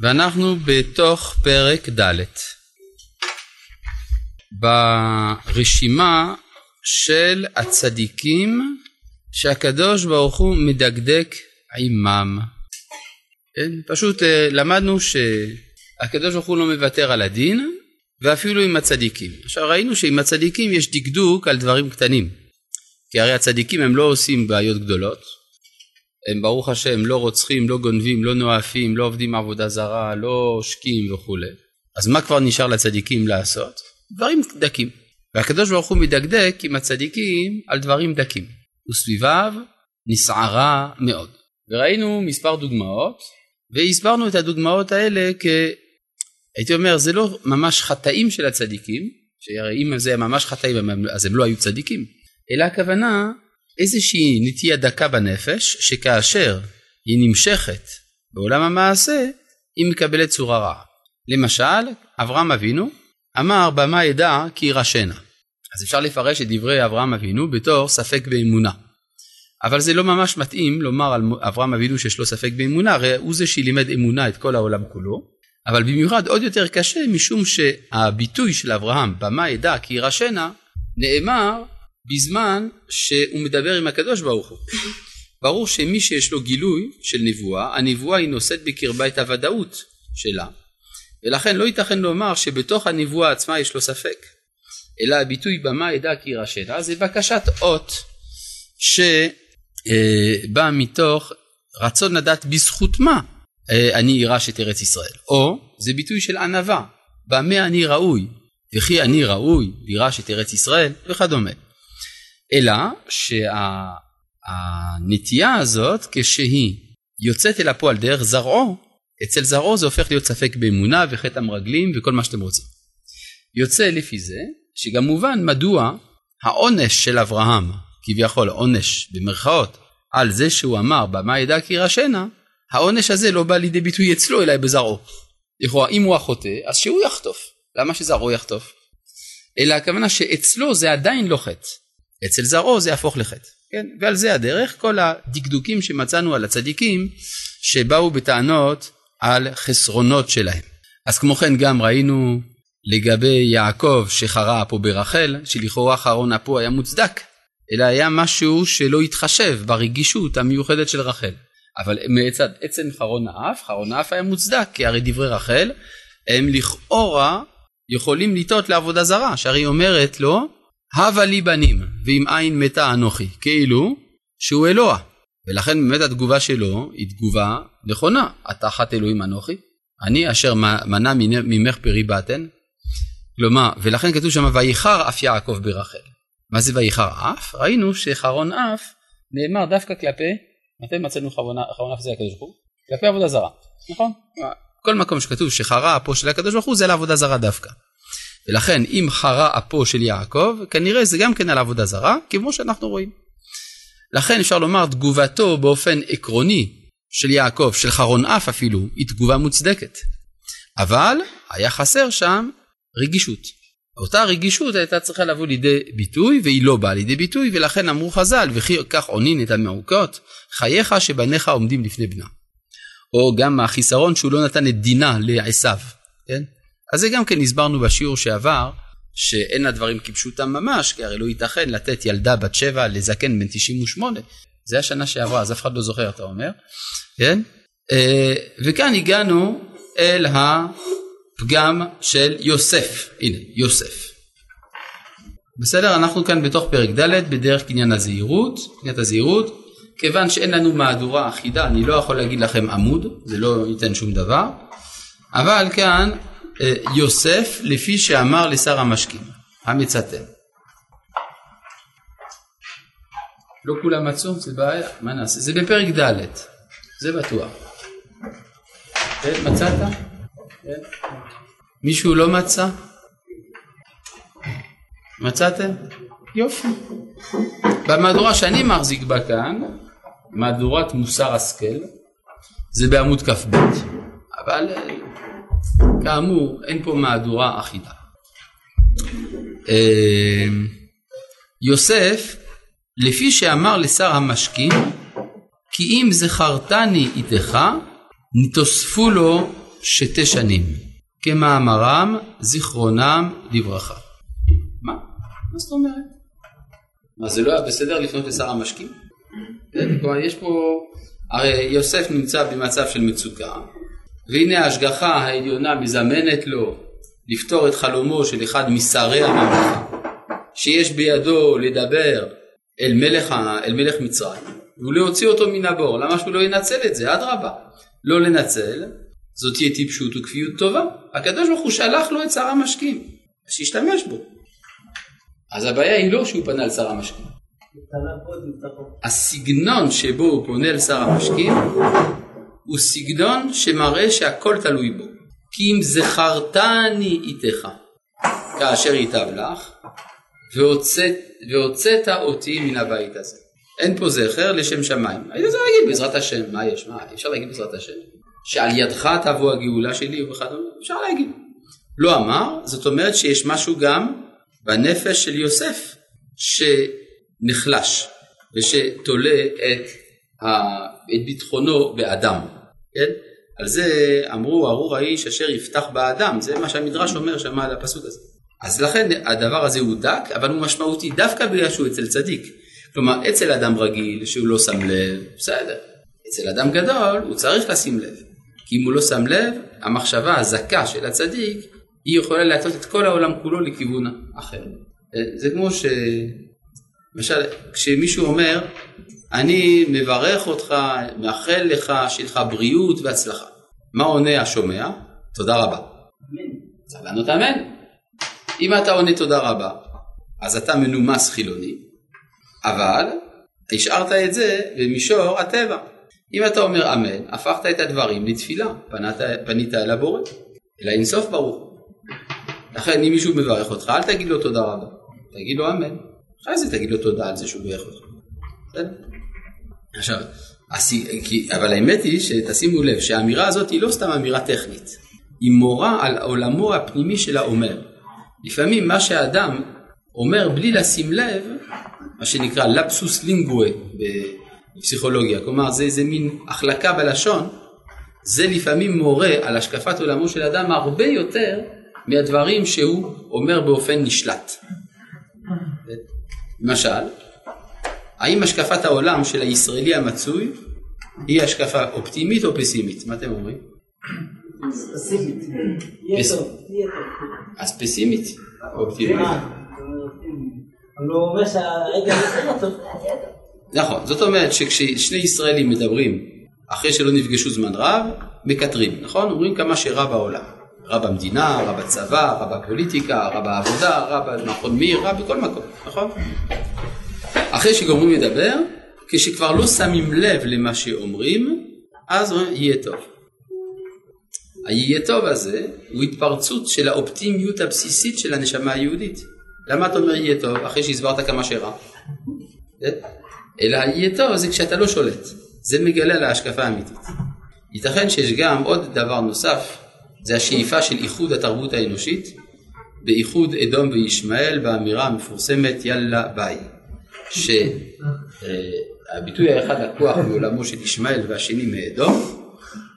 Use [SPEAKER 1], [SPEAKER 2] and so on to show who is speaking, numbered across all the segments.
[SPEAKER 1] ואנחנו בתוך פרק ד' ברשימה של הצדיקים שהקדוש ברוך הוא מדקדק עימם. כן? פשוט אה, למדנו שהקדוש ברוך הוא לא מוותר על הדין ואפילו עם הצדיקים. עכשיו ראינו שעם הצדיקים יש דקדוק על דברים קטנים. כי הרי הצדיקים הם לא עושים בעיות גדולות, הם ברוך השם לא רוצחים, לא גונבים, לא נואפים, לא עובדים עבודה זרה, לא עושקים וכולי. אז מה כבר נשאר לצדיקים לעשות? דברים דקים. והקדוש ברוך הוא מדקדק עם הצדיקים על דברים דקים. וסביביו נסערה מאוד. וראינו מספר דוגמאות, והסברנו את הדוגמאות האלה כ... הייתי אומר, זה לא ממש חטאים של הצדיקים, שהרי אם זה ממש חטאים אז הם לא היו צדיקים, אלא הכוונה איזושהי נטייה דקה בנפש, שכאשר היא נמשכת בעולם המעשה, היא מקבלת צורה רעה. למשל, אברהם אבינו אמר במה ידע כי ירשנה. אז אפשר לפרש את דברי אברהם אבינו בתור ספק באמונה. אבל זה לא ממש מתאים לומר על אברהם אבינו שיש לו ספק באמונה, הרי הוא זה שלימד אמונה את כל העולם כולו, אבל במיוחד עוד יותר קשה משום שהביטוי של אברהם במה ידע כי ירשנה נאמר בזמן שהוא מדבר עם הקדוש ברוך הוא. ברור שמי שיש לו גילוי של נבואה, הנבואה היא נושאת בקרבה את הוודאות שלה, ולכן לא ייתכן לומר שבתוך הנבואה עצמה יש לו ספק, אלא הביטוי במה ידע כי ירשנה זה בקשת אות שבא מתוך רצון לדעת בזכות מה אה, אני יירש את ארץ ישראל, או זה ביטוי של ענווה, במה אני ראוי, וכי אני ראוי לירש את ארץ ישראל? וכדומה. אלא שהנטייה הזאת כשהיא יוצאת אל הפועל דרך זרעו, אצל זרעו זה הופך להיות ספק באמונה וחטא המרגלים וכל מה שאתם רוצים. יוצא לפי זה שגם מובן מדוע העונש של אברהם, כביכול עונש במרכאות, על זה שהוא אמר במה ידע כי ירשנה, העונש הזה לא בא לידי ביטוי אצלו אלא בזרעו. לכאורה אם הוא החוטא אז שהוא יחטוף, למה שזרעו יחטוף? אלא הכוונה שאצלו זה עדיין לא חטא. אצל זרעו זה יהפוך לחטא, כן? ועל זה הדרך כל הדקדוקים שמצאנו על הצדיקים שבאו בטענות על חסרונות שלהם. אז כמו כן גם ראינו לגבי יעקב שחרה אפו ברחל, שלכאורה חרון אפו היה מוצדק, אלא היה משהו שלא התחשב ברגישות המיוחדת של רחל. אבל מצד עצם חרון האף, חרון האף היה מוצדק, כי הרי דברי רחל הם לכאורה יכולים לטעות לעבודה זרה, שהרי אומרת לו הבה לי בנים ואם אין מתה אנוכי כאילו שהוא אלוה ולכן באמת התגובה שלו היא תגובה נכונה אתה חת אלוהים אנוכי אני אשר מנע ממך פרי באתן כלומר ולכן כתוב שם וייחר אף יעקב ברחל מה זה וייחר אף? ראינו שחרון אף נאמר דווקא כלפי מתי מצאנו חרון אף זה הקדוש ברוך הוא? כלפי עבודה זרה נכון? כל מקום שכתוב שחרה אפו של הקדוש ברוך הוא זה לעבודה זרה דווקא ולכן אם חרה אפו של יעקב, כנראה זה גם כן על עבודה זרה, כמו שאנחנו רואים. לכן אפשר לומר תגובתו באופן עקרוני של יעקב, של חרון אף אפילו, היא תגובה מוצדקת. אבל היה חסר שם רגישות. אותה רגישות הייתה צריכה לבוא לידי ביטוי והיא לא באה לידי ביטוי ולכן אמרו חז"ל וכי כך עונין את המעוקות חייך שבניך עומדים לפני בנה. או גם החיסרון שהוא לא נתן את דינה לעשו, כן? אז זה גם כן הסברנו בשיעור שעבר, שאין הדברים כפשוטם ממש, כי הרי לא ייתכן לתת ילדה בת שבע לזקן בן 98. זה השנה שעברה, אז אף אחד לא זוכר, אתה אומר, כן? אה, וכאן הגענו אל הפגם של יוסף. הנה, יוסף. בסדר? אנחנו כאן בתוך פרק ד' בדרך קניין הזהירות, קניית הזהירות. כיוון שאין לנו מהדורה אחידה, אני לא יכול להגיד לכם עמוד, זה לא ייתן שום דבר. אבל כאן יוסף לפי שאמר לשר המשקים, המצטט. לא כולם מצאו? זה בעיה, מה נעשה? זה בפרק ד', זה בטוח. כן, מצאת? כן. מישהו לא מצא? מצאתם? יופי. במהדורה שאני מחזיק בה כאן, מהדורת מוסר השכל, זה בעמוד כ"ב, אבל אה, כאמור, אין פה מהדורה אחידה. אמ, יוסף, לפי שאמר לשר המשקים, כי אם זכרתני איתך, נתוספו לו שתי שנים, כמאמרם זיכרונם לברכה. מה? מה זאת אומרת? מה זה לא היה בסדר לפנות לשר המשקים? כן, יש פה, הרי יוסף נמצא במצב של מצוקה, והנה ההשגחה העליונה מזמנת לו לפתור את חלומו של אחד משרי הממלכה, שיש בידו לדבר אל מלך, אל מלך מצרים ולהוציא אותו מן הבור. למה שהוא לא ינצל את זה? אדרבה. לא לנצל, זאת תהיה טיפשות וכפיות טובה. הקדוש ברוך הוא שלח לו את שר המשקים, שישתמש בו. אז הבעיה היא לא שהוא פנה אל שר המשקים. הסגנון שבו הוא פונה אל שר המשקים הוא סגנון שמראה שהכל תלוי בו. כי אם זכרתני איתך כאשר ייטב לך והוצאת, אותי מן הבית הזה. אין פה זכר לשם שמיים. היית צריך להגיד בעזרת השם, מה יש? מה, אי אפשר להגיד בעזרת השם. שעל ידך תבוא הגאולה שלי וכדומה, אפשר להגיד. לא אמר, זאת אומרת שיש משהו גם בנפש של יוסף שנחלש ושתולה את, ה... את ביטחונו באדם, כן? על זה אמרו ארור האיש אשר יפתח באדם, זה מה שהמדרש אומר שם על הפסוק הזה. אז לכן הדבר הזה הוא דק, אבל הוא משמעותי דווקא בגלל שהוא אצל צדיק. כלומר, אצל אדם רגיל שהוא לא שם לב, בסדר. אצל אדם גדול הוא צריך לשים לב. כי אם הוא לא שם לב, המחשבה הזכה של הצדיק, היא יכולה להטות את כל העולם כולו לכיוון אחר. זה כמו ש... למשל, כשמישהו אומר, אני מברך אותך, מאחל לך, שיהיה לך בריאות והצלחה. מה עונה השומע? תודה רבה. אמן. צריך לענות אמן. אם אתה עונה תודה רבה, אז אתה מנומס חילוני, אבל השארת את זה במישור הטבע. אם אתה אומר אמן, הפכת את הדברים לתפילה, פנית, פנית אל הבורא, אל האינסוף ברוך. לכן אם מישהו מברך אותך, אל תגיד לו תודה רבה, תגיד לו אמן. אחרי זה תגיד לו תודה על זה שהוא בירך אותך. עכשיו, אבל האמת היא שתשימו לב שהאמירה הזאת היא לא סתם אמירה טכנית, היא מורה על עולמו הפנימי של האומר. לפעמים מה שאדם אומר בלי לשים לב, מה שנקרא לפסוס לינגואה בפסיכולוגיה, כלומר זה איזה מין החלקה בלשון, זה לפעמים מורה על השקפת עולמו של אדם הרבה יותר מהדברים שהוא אומר באופן נשלט. למשל, האם השקפת העולם של הישראלי המצוי היא השקפה אופטימית או פסימית? מה אתם אומרים?
[SPEAKER 2] פסימית.
[SPEAKER 1] אז פסימית או אופטימית? נכון, זאת אומרת שכששני ישראלים מדברים אחרי שלא נפגשו זמן רב, מקטרים, נכון? אומרים כמה שרע בעולם. רע במדינה, רע בצבא, רע בפוליטיקה, רע בעבודה, רע במכון מיר, רע בכל מקום, נכון? אחרי שגומרים לדבר, כשכבר לא שמים לב למה שאומרים, אז יהיה טוב. היהיה טוב הזה הוא התפרצות של האופטימיות הבסיסית של הנשמה היהודית. למה אתה אומר יהיה טוב אחרי שהסברת כמה שרע? אלא יהיה טוב זה כשאתה לא שולט. זה מגלה על ההשקפה האמיתית. ייתכן שיש גם עוד דבר נוסף, זה השאיפה של איחוד התרבות האנושית באיחוד אדום וישמעאל באמירה המפורסמת יאללה ביי. שהביטוי האחד לקוח מעולמו של ישמעאל והשני מאדום,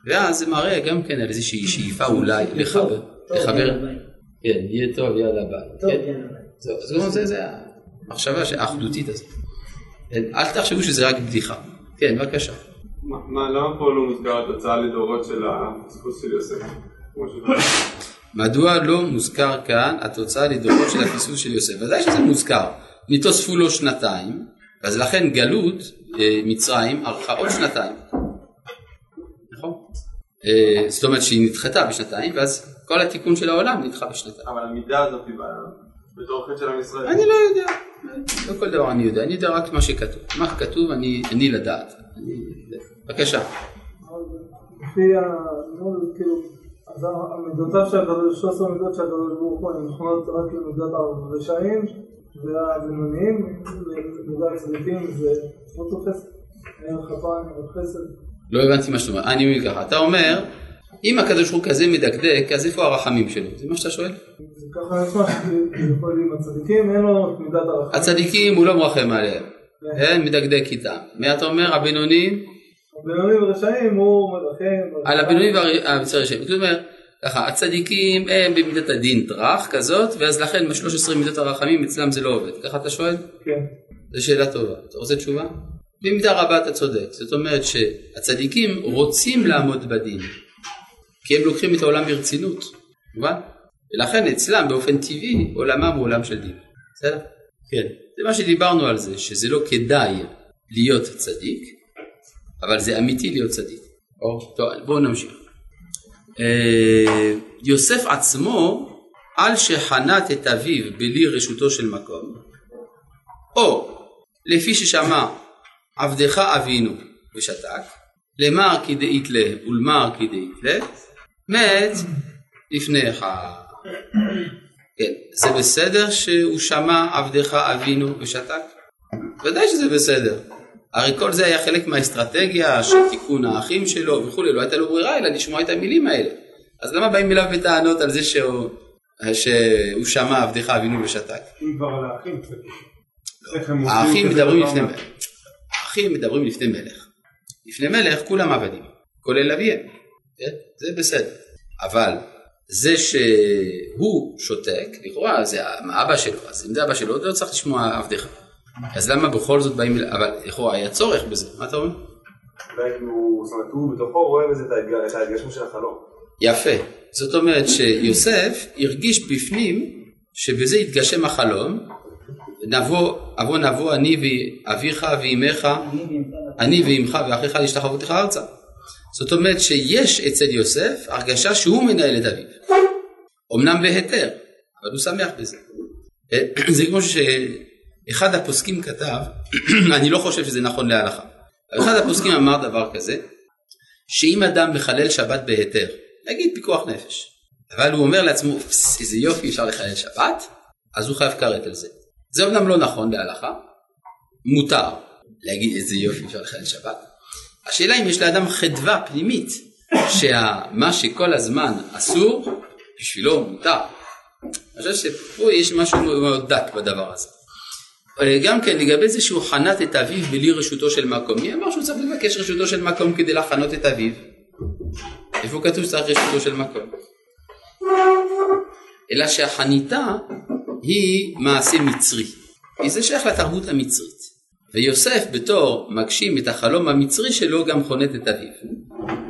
[SPEAKER 1] ואז זה מראה גם כן על איזושהי שאיפה אולי לחבר, לחבר, כן, יהיה טוב, יאללה ביי, כן, אז זה המחשבה האחדותית הזאת, כן, אל תחשבו שזה רק בדיחה, כן, בבקשה.
[SPEAKER 3] מה, למה פה לא מוזכר התוצאה לדורות של הפספוס של יוסף?
[SPEAKER 1] מדוע לא מוזכר כאן התוצאה לדורות של הפספוס של יוסף? ודאי שזה מוזכר. נתוספו לו שנתיים, אז לכן גלות אה, מצרים ארכה עוד שנתיים. נכון? אה, זאת אומרת שהיא נדחתה בשנתיים, ואז כל התיקון של העולם נדחה בשנתיים.
[SPEAKER 3] אבל המידה הזאת היא בתור חטא של עם ישראל.
[SPEAKER 1] אני לא יודע, לא כל דבר אני יודע, אני יודע רק מה שכתוב. מה כתוב אני לדעת. בבקשה.
[SPEAKER 2] לפי כאילו, אז המידותיו של הקדוש, 13 מידות של הקדוש ברוך הוא, הן נכונות רק למידת הרשעים והבינוניים, מידת הצדיקים זה לא תופס, אין כפיים, אין חסד.
[SPEAKER 1] לא הבנתי מה שאתה אומר, אני מבין ככה, אתה אומר, אם הקדוש ברוך הוא כזה מדקדק, אז איפה הרחמים שלו? זה מה שאתה שואל?
[SPEAKER 2] זה ככה נשמע שיכול להיות הצדיקים, אין לו מידת הרחמים.
[SPEAKER 1] הצדיקים הוא לא מרחם עליהם, כן, מדקדק איתם. מי אתה אומר? הבינוניים?
[SPEAKER 2] הבינונים ורשעים הוא מרחם.
[SPEAKER 1] על הבינונים והמצרי רשעים. זאת אומרת, ככה, הצדיקים הם במידת הדין טראח כזאת, ואז לכן ב-13 מידות הרחמים אצלם זה לא עובד. ככה אתה שואל?
[SPEAKER 2] כן.
[SPEAKER 1] זו שאלה טובה. אתה רוצה תשובה? במידה רבה אתה צודק. זאת אומרת שהצדיקים רוצים לעמוד בדין, כי הם לוקחים את העולם ברצינות, מובן? ולכן אצלם באופן טבעי עולמם הוא עולם של דין. בסדר? כן. זה מה שדיברנו על זה, שזה לא כדאי להיות צדיק, אבל זה אמיתי להיות צדיק. או, טוב, בואו נמשיך. אה, יוסף עצמו, על שחנת את אביו בלי רשותו של מקום, או לפי ששמע עבדך אבינו ושתק, למר כדאית לה ולמר כדאית לה, מת לפניך. כן, זה בסדר שהוא שמע עבדך אבינו ושתק? ודאי שזה בסדר. הרי כל זה היה חלק מהאסטרטגיה של תיקון האחים שלו וכולי, לא הייתה לו ברירה אלא לשמוע את המילים האלה. אז למה באים אליו בטענות על זה שהוא, שהוא שמע עבדך אבינו ושתק?
[SPEAKER 3] אם כבר על האחים קצת.
[SPEAKER 1] האחים מדברים לפני מלך. האחים מדברים לפני מלך. לפני מלך כולם עבדים, כולל אביהם. כן? זה בסדר. אבל זה שהוא שותק, לכאורה זה אבא שלו, אז אם זה אבא שלו, לא צריך לשמוע עבדך. אז למה בכל זאת באים, אבל לכאורה היה צורך בזה, מה אתה אומר?
[SPEAKER 3] אולי הוא, זאת אומרת, הוא בתוכו רואה בזה את ההתגשמות של החלום.
[SPEAKER 1] יפה. זאת אומרת שיוסף הרגיש בפנים שבזה יתגשם החלום, נבוא, אבוא נבוא אני ואביך ואימך, אני ואימך ואחיך להשתחוותך ארצה. זאת אומרת שיש אצל יוסף הרגשה שהוא מנהל את אביו. אמנם בהיתר, אבל הוא שמח בזה. זה כמו שאחד הפוסקים כתב, אני לא חושב שזה נכון להלכה, אחד הפוסקים אמר דבר כזה, שאם אדם מחלל שבת בהיתר, נגיד פיקוח נפש, אבל הוא אומר לעצמו, איזה יופי אפשר לחלל שבת, אז הוא חייב כרת על זה. זה אומנם לא נכון להלכה, מותר להגיד איזה יופי אפשר לחלל שבת. השאלה אם יש לאדם חדווה פנימית, שמה שכל הזמן אסור, בשבילו מותר. אני חושב שפה יש משהו מאוד דק בדבר הזה. גם כן לגבי זה שהוא חנת את אביו בלי רשותו של מקום, מי אמר שהוא צריך לבקש רשותו של מקום כדי לחנות את אביו? איפה כתוב שצריך רשותו של מקום? אלא שהחניתה היא מעשה מצרי, כי זה שייך לתרבות המצרית. ויוסף בתור מגשים את החלום המצרי שלו גם חונת את אביו.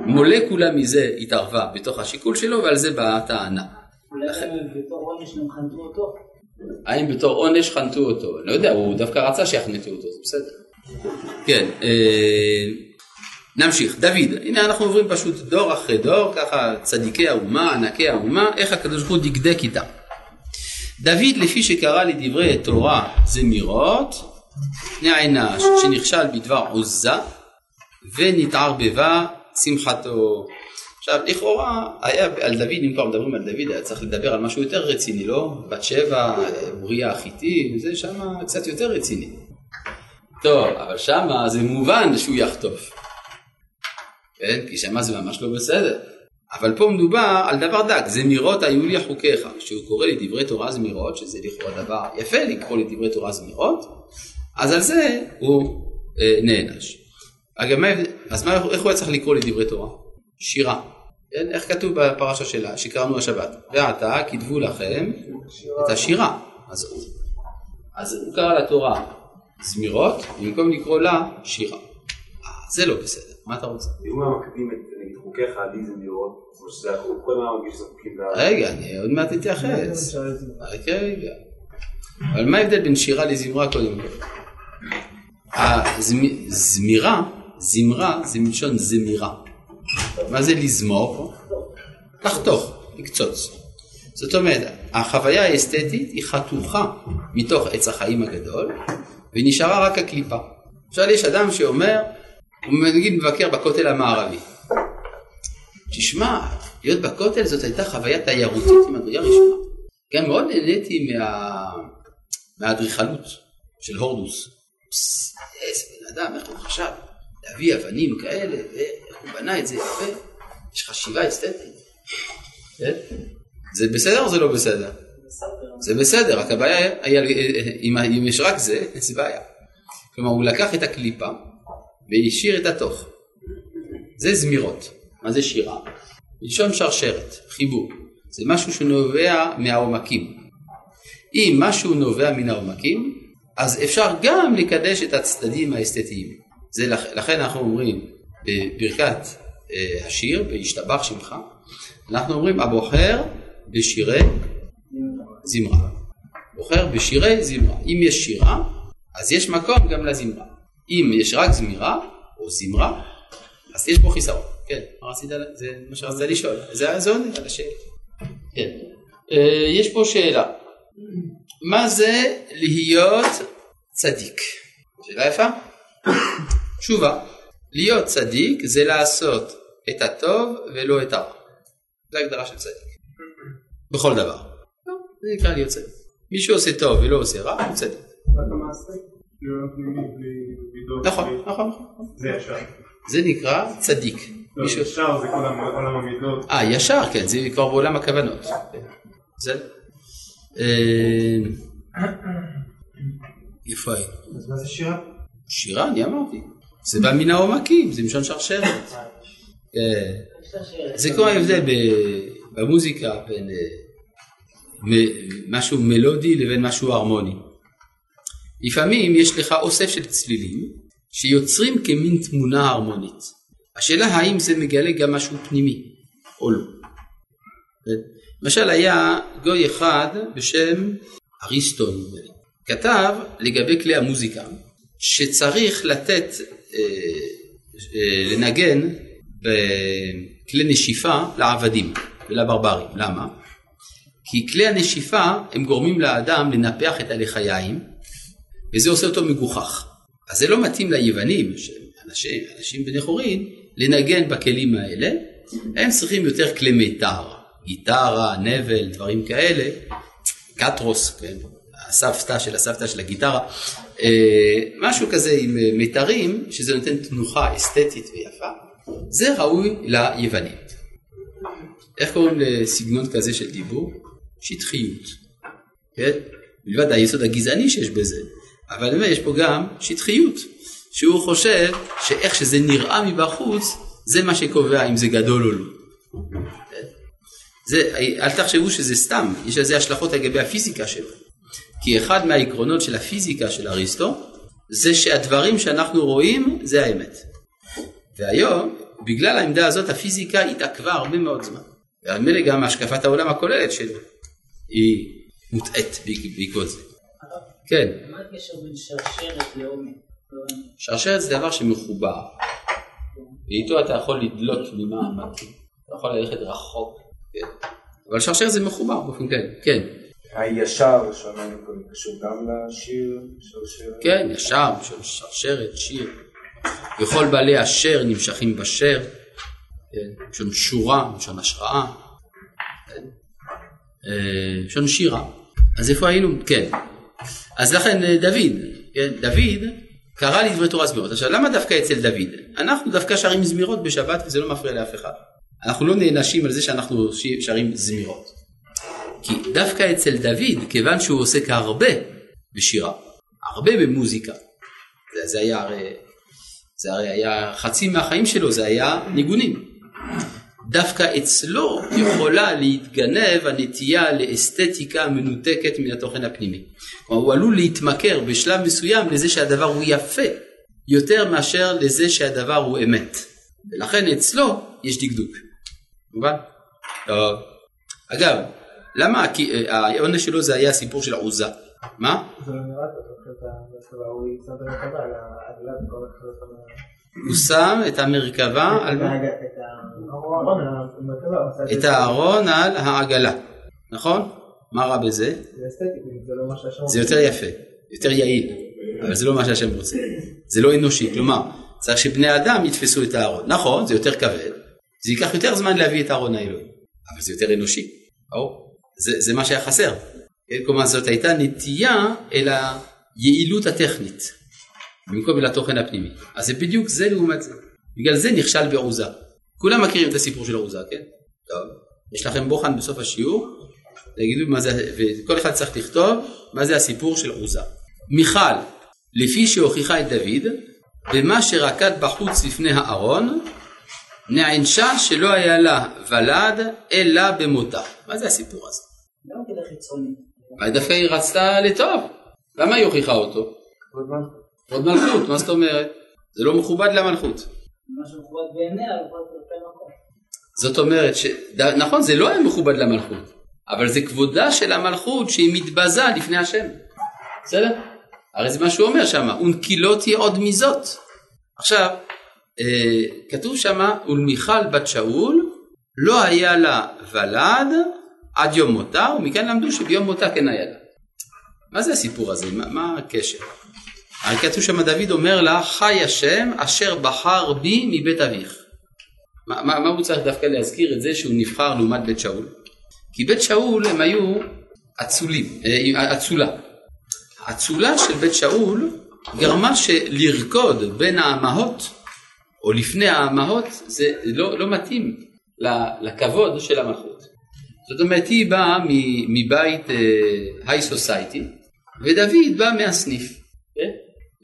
[SPEAKER 1] מולקולה מזה התערבה בתוך השיקול שלו ועל זה באה הטענה.
[SPEAKER 4] אולי בתור עונש הם חנתו אותו?
[SPEAKER 1] האם בתור עונש חנתו אותו? אני לא יודע, הוא דווקא רצה שיחנתו אותו, זה בסדר. כן, אה, נמשיך. דוד, הנה אנחנו עוברים פשוט דור אחרי דור, ככה צדיקי האומה, ענקי האומה, איך הקדוש ברוך הוא דקדק איתם. דוד לפי שקרא לדברי תורה זמירות, נענש שנכשל בדבר עוזה ונתערבבה שמחתו. עכשיו לכאורה היה על דוד, אם כבר מדברים על דוד היה צריך לדבר על משהו יותר רציני, לא? בת שבע, אוריה החיתי, זה שם קצת יותר רציני. טוב, אבל שמה זה מובן שהוא יחטוף. כן? כי שמה זה ממש לא בסדר. אבל פה מדובר על דבר דק, זמירות היו לי חוקיך, שהוא קורא לדברי תורה זמירות, שזה לכאורה דבר יפה לקרוא לדברי תורה זמירות, אז על זה הוא אה, נענש. אגב, מה, אז מה, איך הוא היה צריך לקרוא לדברי תורה? שירה. כן? איך כתוב בפרשה שלה, שקראנו השבת? ועתה כתבו לכם את השירה. אז, אז הוא קרא לתורה זמירות, במקום לקרוא לה שירה. אה, זה לא בסדר, מה אתה רוצה?
[SPEAKER 3] אם הוא מקדים את נגיד חוקיך לי זמירות, כמו שזה היה הוא קודם היה מרגיש שזה חוקים.
[SPEAKER 1] רגע, אני עוד מעט אתייחס. רגע, רגע. אבל מה ההבדל בין שירה לזמרה קודם כל? הזמירה, זמרה זה מלשון זמירה. מה זה לזמור? לחתוך, לקצוץ. זאת אומרת, החוויה האסתטית היא חתוכה מתוך עץ החיים הגדול, ונשארה רק הקליפה. עכשיו יש אדם שאומר, הוא נגיד מבקר בכותל המערבי. תשמע, להיות בכותל זאת הייתה חוויה תיירותית ממדרגה ראשונה. גם מאוד נהניתי מה... מהאדריכלות של הורדוס. איזה בן אדם, איך הוא חשב להביא אבנים כאלה, ואיך הוא בנה את זה יפה. יש חשיבה אסתטית. כן? זה בסדר או זה לא בסדר? זה בסדר, רק הבעיה אם יש רק זה, זה בעיה. כלומר, הוא לקח את הקליפה והשאיר את התוך. זה זמירות. מה זה שירה? מלשון שרשרת, חיבור. זה משהו שנובע מהעומקים. אם משהו נובע מן העומקים, אז אפשר גם לקדש את הצדדים האסתטיים. זה לכ... לכן אנחנו אומרים בברכת אה, השיר, בהשתבח שמך, אנחנו אומרים הבוחר בשירי זמרה. בוחר בשירי זמרה. אם יש שירה, אז יש מקום גם לזמרה. אם יש רק זמירה או זמרה, אז יש פה חיסרון. כן, מה רצית, זה מה שרצית לשאול. זה, עונה על השאלה. כן. אה, יש פה שאלה. מה זה להיות צדיק? שאלה יפה. תשובה. להיות צדיק זה לעשות את הטוב ולא את הרע. זו הגדרה של צדיק. בכל דבר. זה נקרא להיות צדיק. מי שעושה טוב ולא עושה רע, הוא צדיק.
[SPEAKER 3] רק המעשה?
[SPEAKER 1] נכון, נכון, נכון.
[SPEAKER 3] זה ישר.
[SPEAKER 1] זה נקרא צדיק.
[SPEAKER 3] לא, ישר זה כל עולם המידות.
[SPEAKER 1] אה, ישר, כן, זה כבר בעולם הכוונות. זה... אה, איפה היינו?
[SPEAKER 2] אז מה זה שירה?
[SPEAKER 1] שירה, אני אמרתי. זה בא מן העומקים, זה מלשון שרשרת. כן. זה כמו ההבדל במוזיקה בין אה, משהו מלודי לבין משהו הרמוני. לפעמים יש לך אוסף של צלילים שיוצרים כמין תמונה הרמונית. השאלה האם זה מגלה גם משהו פנימי או לא. למשל היה גוי אחד בשם אריסטו נדמה לי, כתב לגבי כלי המוזיקה שצריך לתת, לנגן בכלי נשיפה לעבדים ולברברים. למה? כי כלי הנשיפה הם גורמים לאדם לנפח את הלחיים וזה עושה אותו מגוחך. אז זה לא מתאים ליוונים, אנשים, אנשים בני חורין, לנגן בכלים האלה, הם צריכים יותר כלי מיתר, גיטרה, נבל, דברים כאלה, קטרוס, כן, הסבתא של הסבתא של הגיטרה, אה, משהו כזה עם אה, מיתרים, שזה נותן תנוחה אסתטית ויפה, זה ראוי ליוונים. איך קוראים לסגנון כזה של דיבור? שטחיות. כן? מלבד היסוד הגזעני שיש בזה, אבל יש פה גם שטחיות, שהוא חושב שאיך שזה נראה מבחוץ, זה מה שקובע אם זה גדול או לא. כן? זה, אל תחשבו שזה סתם, יש לזה השלכות לגבי הפיזיקה שלו. כי אחד מהעקרונות של הפיזיקה של אריסטו, זה שהדברים שאנחנו רואים זה האמת. והיום, בגלל העמדה הזאת, הפיזיקה התעכבה הרבה מאוד זמן. ומילא גם השקפת העולם הכוללת שלו, היא מוטעית בעקבות זה. כן,
[SPEAKER 4] מה הקשר בין שרשרת לעומק?
[SPEAKER 1] שרשרת זה דבר שמחובר, ואיתו אתה יכול לדלות ממעמקים, אתה יכול ללכת רחוק, כן. אבל שרשרת זה מחובר באופן כללי, כן,
[SPEAKER 5] הישר שאמרנו קודם קשור גם לשיר שרשרת?
[SPEAKER 1] כן, ישר, שרשרת, שיר. וכל בעלי אשר נמשכים בשר, כן, לשון שורה, לשון השראה, כן. אה, לשון שירה. אז איפה היינו? כן. אז לכן אה, דוד, כן, דוד קרא לי דברי תורה זמירות. עכשיו למה דווקא אצל דוד? אנחנו דווקא שרים זמירות בשבת וזה לא מפריע לאף אחד. אנחנו לא נענשים על זה שאנחנו שרים זמירות. כי דווקא אצל דוד, כיוון שהוא עוסק הרבה בשירה, הרבה במוזיקה, זה, זה היה הרי, זה הרי היה חצי מהחיים שלו, זה היה ניגונים. דווקא אצלו יכולה להתגנב הנטייה לאסתטיקה מנותקת מן התוכן הפנימי. כלומר, הוא עלול להתמכר בשלב מסוים לזה שהדבר הוא יפה, יותר מאשר לזה שהדבר הוא אמת. ולכן אצלו יש דקדוק. מובן? טוב. אגב, למה? כי אה, העונש שלו זה היה הסיפור של עוזה. מה?
[SPEAKER 2] לא הוא שם את המרכבה על את. הארון על
[SPEAKER 1] העגלה, נכון? מה רע בזה?
[SPEAKER 2] זה לא
[SPEAKER 1] יותר יפה, יותר יעיל, אבל זה לא מה שהשם רוצה. זה לא אנושי, כלומר, צריך שבני אדם יתפסו את הארון. נכון, זה יותר כבד, זה ייקח יותר זמן להביא את הארון האלוהים, אבל זה יותר אנושי. ברור. זה, זה מה שהיה חסר. כלומר, זאת הייתה נטייה אל היעילות הטכנית, במקום אל התוכן הפנימי. אז זה בדיוק זה לעומת זה. בגלל זה נכשל בעוזה. כולם מכירים את הסיפור של העוזה, כן? טוב. יש לכם בוחן בסוף השיעור, תגידו מה זה, וכל אחד צריך לכתוב מה זה הסיפור של עוזה. מיכל, לפי שהוכיחה את דוד, במה שרקד בחוץ לפני הארון, נענשה שלא היה לה ולד אלא במותה. מה זה הסיפור הזה?
[SPEAKER 4] גם כדי חיצוני.
[SPEAKER 1] מה דווקא היא רצתה לטוב? למה היא הוכיחה אותו? עוד מלכות, מה זאת אומרת? זה לא מכובד למלכות.
[SPEAKER 4] מה שמכובד בעיניה, אבל כלפי מקום.
[SPEAKER 1] זאת אומרת, ש... נכון זה לא היה מכובד למלכות, אבל זה כבודה של המלכות שהיא מתבזה לפני השם. בסדר? הרי זה מה שהוא אומר שם, ונקילות היא עוד מזאת. עכשיו, כתוב שם, ולמיכל בת שאול לא היה לה ולד עד יום מותה, ומכאן למדו שביום מותה כן היה לה. מה זה הסיפור הזה? מה, מה הקשר? הרי כתוב שם דוד אומר לה, חי השם אשר בחר בי מבית אביך. מה, מה, מה הוא צריך דווקא להזכיר את זה שהוא נבחר לעומת בית שאול? כי בית שאול הם היו אצולים, אה, אצולה. האצולה של בית שאול גרמה שלרקוד בין האמהות או לפני האמהות זה לא, לא מתאים לכבוד של המלכות. זאת אומרת היא באה מבית היי סוסייטי ודוד בא מהסניף. כן?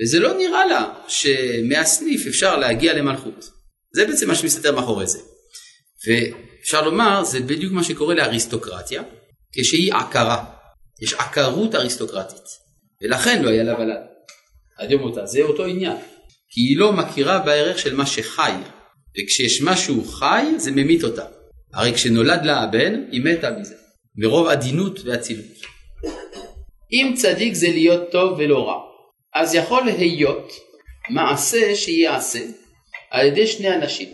[SPEAKER 1] וזה לא נראה לה שמהסניף אפשר להגיע למלכות. זה בעצם מה שמסתתר מאחורי זה. ואפשר לומר, זה בדיוק מה שקורה לאריסטוקרטיה, כשהיא עקרה. יש עקרות אריסטוקרטית. ולכן לא היה לה ולד. עד יום מותה. זה אותו עניין. כי היא לא מכירה בערך של מה שחי. וכשיש משהו חי, זה ממית אותה. הרי כשנולד לה הבן, היא מתה מזה. מרוב עדינות ואצילות. אם צדיק זה להיות טוב ולא רע, אז יכול להיות מעשה שיעשה על ידי שני אנשים,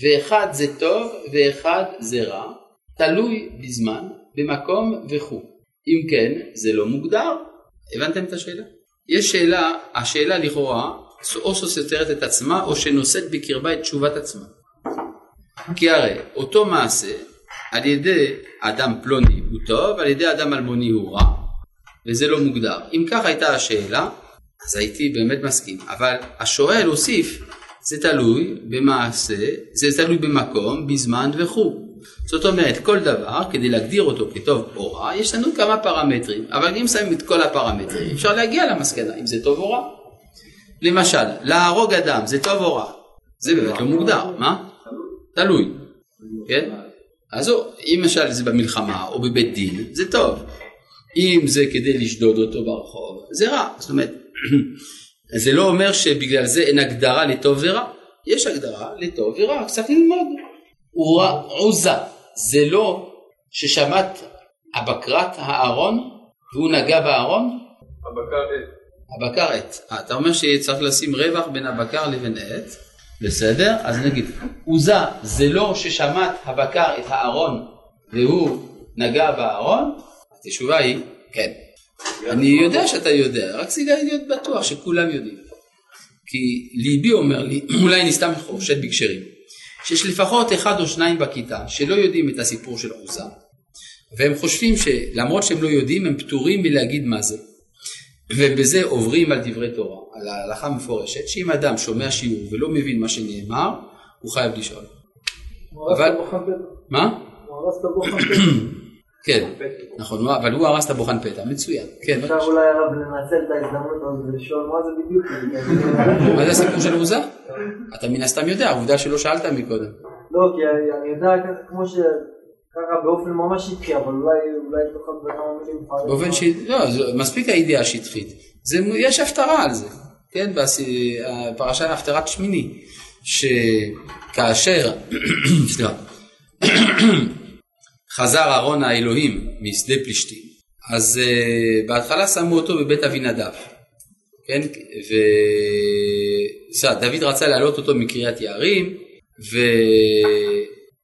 [SPEAKER 1] ואחד זה טוב ואחד זה רע, תלוי בזמן, במקום וכו'. אם כן, זה לא מוגדר. הבנתם את השאלה? יש שאלה, השאלה לכאורה, או שסותרת את עצמה, או שנושאת בקרבה את תשובת עצמה. כי הרי אותו מעשה, על ידי אדם פלוני הוא טוב, על ידי אדם אלמוני הוא רע, וזה לא מוגדר. אם כך הייתה השאלה, אז הייתי באמת מסכים. אבל השואל הוסיף, זה תלוי במעשה, זה תלוי במקום, בזמן וכו'. זאת אומרת, כל דבר, כדי להגדיר אותו כטוב או רע, יש לנו כמה פרמטרים, אבל אם שמים את כל הפרמטרים, אפשר להגיע למסקנה אם זה טוב או רע. למשל, להרוג אדם זה טוב או רע? זה באמת לא מוגדר, מה? תלוי, כן? אז אם למשל זה במלחמה או בבית דין, זה טוב. אם זה כדי לשדוד אותו ברחוב, זה רע. זאת אומרת, זה לא אומר שבגלל זה אין הגדרה לטוב ורע. יש הגדרה לטוב ורע, צריך ללמוד. הוא עוזה, זה לא ששמט הבקרת הארון והוא נגע בארון?
[SPEAKER 3] הבקר עט.
[SPEAKER 1] הבקר עט. אתה אומר שצריך לשים רווח בין הבקר לבין עט, בסדר? אז נגיד, עוזה זה לא ששמט הבקר את הארון והוא נגע בארון? התשובה היא כן. אני יודע שאתה יודע, רק סיגל להיות בטוח שכולם יודעים. כי ליבי אומר לי, אולי אני סתם חושד בקשרים, שיש לפחות אחד או שניים בכיתה שלא יודעים את הסיפור של עוזה, והם חושבים שלמרות שהם לא יודעים הם פטורים מלהגיד מה זה. ובזה עוברים על דברי תורה, על ההלכה המפורשת, שאם אדם שומע שיעור ולא מבין מה שנאמר, הוא חייב לשאול. אבל-. מה?
[SPEAKER 2] הוא הרס את הבוחן פתע.
[SPEAKER 1] כן, נכון, אבל הוא הרס את הבוחן פתע, מצוין. כן,
[SPEAKER 6] אפשר אולי הרב לנצל את ההזדמנות הזאת ולשאול מה זה בדיוק.
[SPEAKER 1] מה זה הסיפור של עוזה? אתה מן הסתם יודע, עובדה שלא שאלת מקודם.
[SPEAKER 6] לא, כי אני יודע כמו ש... ככה באופן ממש שטחי, אבל אולי אולי תוכל בכמה מילים.
[SPEAKER 1] באופן ש... לא, זה- מספיק הידיעה השטחית. זה, יש הפטרה על זה, כן? בפרשת הפטרת שמיני, שכאשר, סליחה, חזר אהרון האלוהים משדה פלישתים, אז uh, בהתחלה שמו אותו בבית אבינדב, כן? ו... סליחה, דוד רצה להעלות אותו מקריית יערים,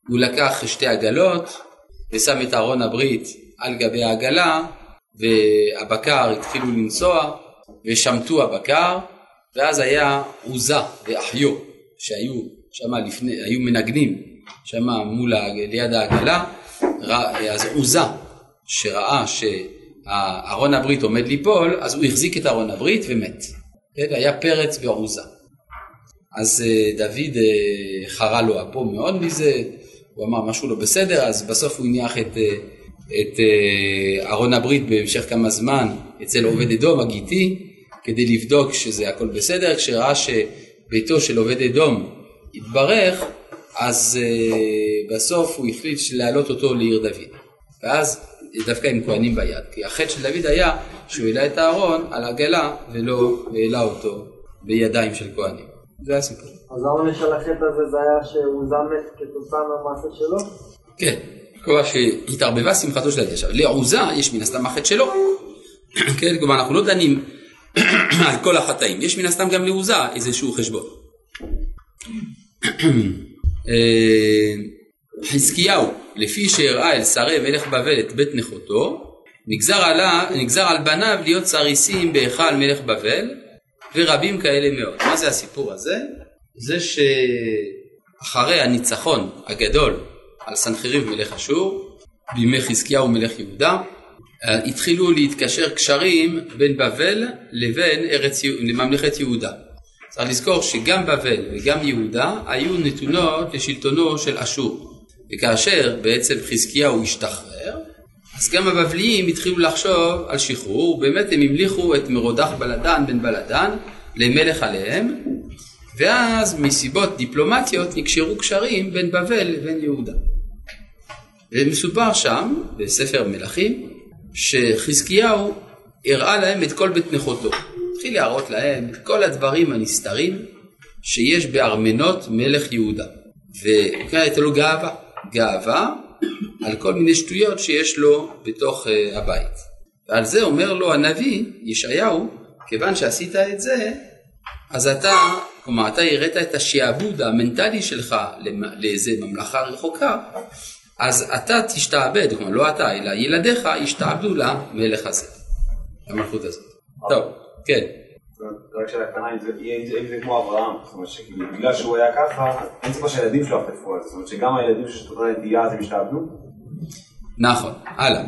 [SPEAKER 1] והוא לקח שתי עגלות, ושם את ארון הברית על גבי העגלה, והבקר התחילו לנסוע, ושמטו הבקר, ואז היה עוזה ואחיו, שהיו שם לפני, היו מנגנים שם מול, ליד העגלה, אז עוזה, שראה שארון הברית עומד ליפול, אז הוא החזיק את ארון הברית ומת. כן, היה פרץ ועוזה. אז אה, דוד אה, חרה לו אפו מאוד מזה, הוא אמר משהו לא בסדר, אז בסוף הוא הניח את, אה, את אה, ארון הברית במשך כמה זמן אצל עובד אדום הגיתי, כדי לבדוק שזה הכל בסדר, כשראה שביתו של עובד אדום התברך, אז אה, בסוף הוא החליט להעלות אותו לעיר דוד. ואז דווקא עם כהנים ביד, כי החטא של דוד היה שהוא העלה את הארון על עגלה ולא העלה אותו בידיים של כהנים. זה הסיפור.
[SPEAKER 6] אז העונש של החטא הזה זה היה שהוא זמת כתוצאה מהמעשה שלו?
[SPEAKER 1] כן, כלומר שהתערבבה שמחתו של. עכשיו, לעוזה יש מן הסתם החטא שלו. כן, כלומר אנחנו לא דנים על כל החטאים, יש מן הסתם גם לעוזה איזשהו חשבון. אה, חזקיהו, לפי שהראה אל שרי מלך בבל את בית נכותו, נגזר, עלה, נגזר על בניו להיות סריסים בהיכל מלך בבל, ורבים כאלה מאוד. מה זה הסיפור הזה? זה שאחרי הניצחון הגדול על סנחריב מלך אשור, בימי חזקיהו מלך יהודה, אה, התחילו להתקשר קשרים בין בבל לבין ארץ, לממלכת יהודה. צריך לזכור שגם בבל וגם יהודה היו נתונות לשלטונו של אשור. וכאשר בעצם חזקיהו השתחרר, אז גם הבבליים התחילו לחשוב על שחרור, ובאמת הם המליכו את מרודח בלדן בן בלדן למלך עליהם, ואז מסיבות דיפלומטיות נקשרו קשרים בין בבל לבין יהודה. ומסופר שם, בספר מלכים, שחזקיהו הראה להם את כל בית נכותו. התחיל להראות להם את כל הדברים הנסתרים שיש בארמנות מלך יהודה. וכאן הייתה לו גאווה. גאווה על כל מיני שטויות שיש לו בתוך uh, הבית. ועל זה אומר לו הנביא, ישעיהו, כיוון שעשית את זה, אז אתה, כלומר אתה הראת את השעבוד המנטלי שלך לאיזה ממלכה רחוקה, אז אתה תשתעבד, כלומר לא אתה, אלא ילדיך ישתעבדו למלך הזה, למלכות הזאת. טוב, כן.
[SPEAKER 5] רק שאלה קטנה, אם זה כמו אברהם, זאת אומרת שכאילו בגלל שהוא היה ככה, אין סיבה שהילדים שלו יחטפו על זה, זאת אומרת שגם הילדים של אותה נטייה אז הם ישתעבדו?
[SPEAKER 1] נכון, הלאה.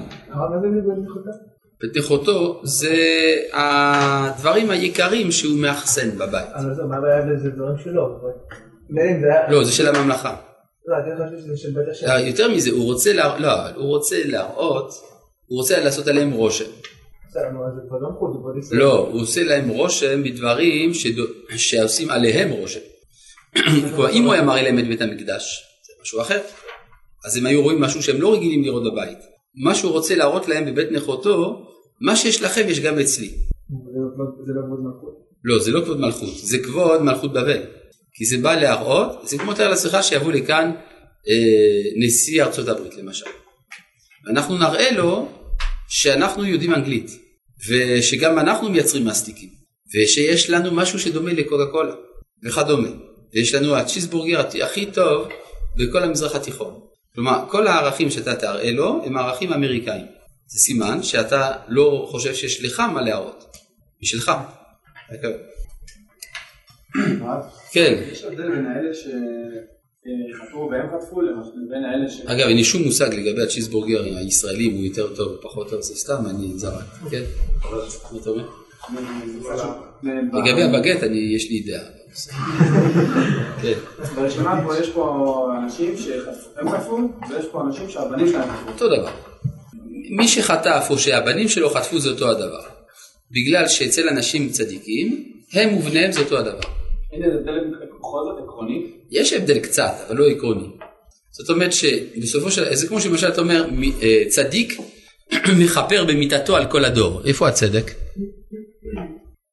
[SPEAKER 1] בית נכותו זה הדברים היקרים שהוא מאחסן בבית.
[SPEAKER 2] אבל זה, מה הבעיה בזה דברים שלו?
[SPEAKER 1] לא, זה של הממלכה.
[SPEAKER 2] לא, אני חושב שזה של בית השם.
[SPEAKER 1] אה, יותר מזה, הוא רוצה, לה... לא, הוא רוצה להראות, הוא רוצה לעשות עליהם רושם.
[SPEAKER 2] לא.
[SPEAKER 1] לא, הוא עושה להם רושם בדברים. שעושים עליהם רושם. אם הוא היה מראה להם את בית המקדש, זה משהו אחר. אז הם היו רואים משהו שהם לא רגילים לראות בבית. מה שהוא רוצה להראות להם בבית נכותו, מה שיש לכם יש גם אצלי.
[SPEAKER 2] זה לא- לא כבוד מלכות.
[SPEAKER 1] לא, זה לא כבוד מלכות, זה כבוד מלכות בבל. כי זה בא להראות, זה כמו תאר לעצמך שיבוא לכאן אה, נשיא ארצות הברית למשל. ואנחנו נראה לו שאנחנו יודעים אנגלית, ושגם אנחנו מייצרים מסטיקים, ושיש לנו משהו שדומה לקוקה קולה, וכדומה. ויש לנו הצ'יזבורגר הכי טוב בכל המזרח התיכון. כלומר, כל הערכים שאתה תראה לו הם ערכים אמריקאים. זה סימן שאתה לא חושב שיש לך מה להראות, משלך. כן.
[SPEAKER 7] יש הבדל בין האלה שחטפו והם חטפו לבין האלה ש...
[SPEAKER 1] אגב, אין לי שום מושג לגבי הצ'יזבורגר הישראלי, אם הוא יותר טוב או פחות טוב, זה סתם, אני זרק, כן? מה אתה אומר? לגבי הבגט, יש לי דעה. כן.
[SPEAKER 7] ברשימה פה יש פה אנשים שהם חטפו ויש פה אנשים שהבנים שלהם חטפו.
[SPEAKER 1] אותו דבר. מי שחטף או שהבנים שלו חטפו זה אותו הדבר. בגלל שאצל אנשים צדיקים, הם ובניהם זה אותו הדבר.
[SPEAKER 7] איזה הבדל בכל זאת עקרוני?
[SPEAKER 1] יש הבדל קצת, אבל לא עקרוני. זאת אומרת שבסופו של... זה כמו שמשל אתה אומר, אה, צדיק מכפר במיתתו על כל הדור. איפה הצדק?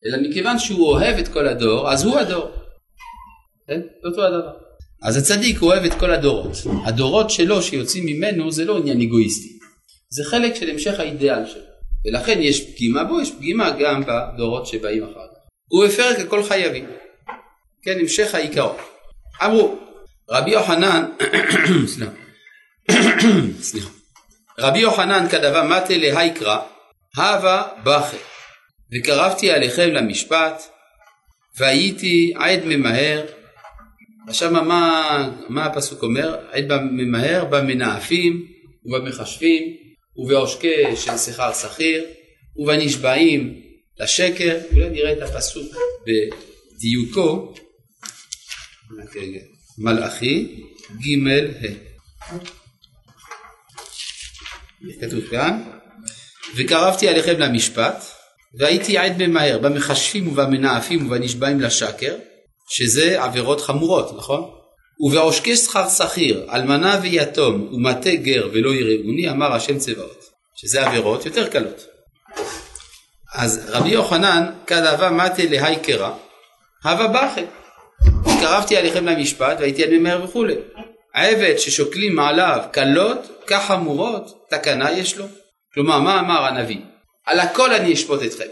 [SPEAKER 1] אלא מכיוון שהוא אוהב את כל הדור, אז הוא הדור. כן? זה אותו הדבר. אז הצדיק אוהב את כל הדורות. הדורות שלו שיוצאים ממנו זה לא עניין אגואיסטי. זה חלק של המשך האידאל שלו. ולכן יש פגימה בו, יש פגימה גם בדורות שבאים אחר כך. הוא הפר את כל חייבים. כן, המשך העיקרון. אמרו, רבי יוחנן, סליחה, רבי יוחנן כדבה מטה להיקרא, הווה בכי, וקרבתי עליכם למשפט, והייתי עד ממהר, עכשיו מה, מה הפסוק אומר? עד ממהר במנאפים ובמחשבים ובעושקי של שכר שכיר ובנשבעים לשקר, אולי נראה את הפסוק בדיוקו, מלאכי ג' ה' כתוב כאן, וקרבתי עליכם למשפט, והייתי עד ממהר במחשבים ובמנאפים ובנשבעים לשקר, שזה עבירות חמורות, נכון? ובעושקי שכר שכיר, אלמנה ויתום, ומטה גר ולא יראוני, אמר השם צבאות. שזה עבירות יותר קלות. אז רבי יוחנן, כדאבה מטה להי קרא, הווה בכי. קרבתי עליכם למשפט והייתי על ממהר וכולי. העבד ששוקלים מעליו קלות, חמורות, תקנה יש לו. כלומר, מה אמר הנביא? על הכל אני אשפוט אתכם.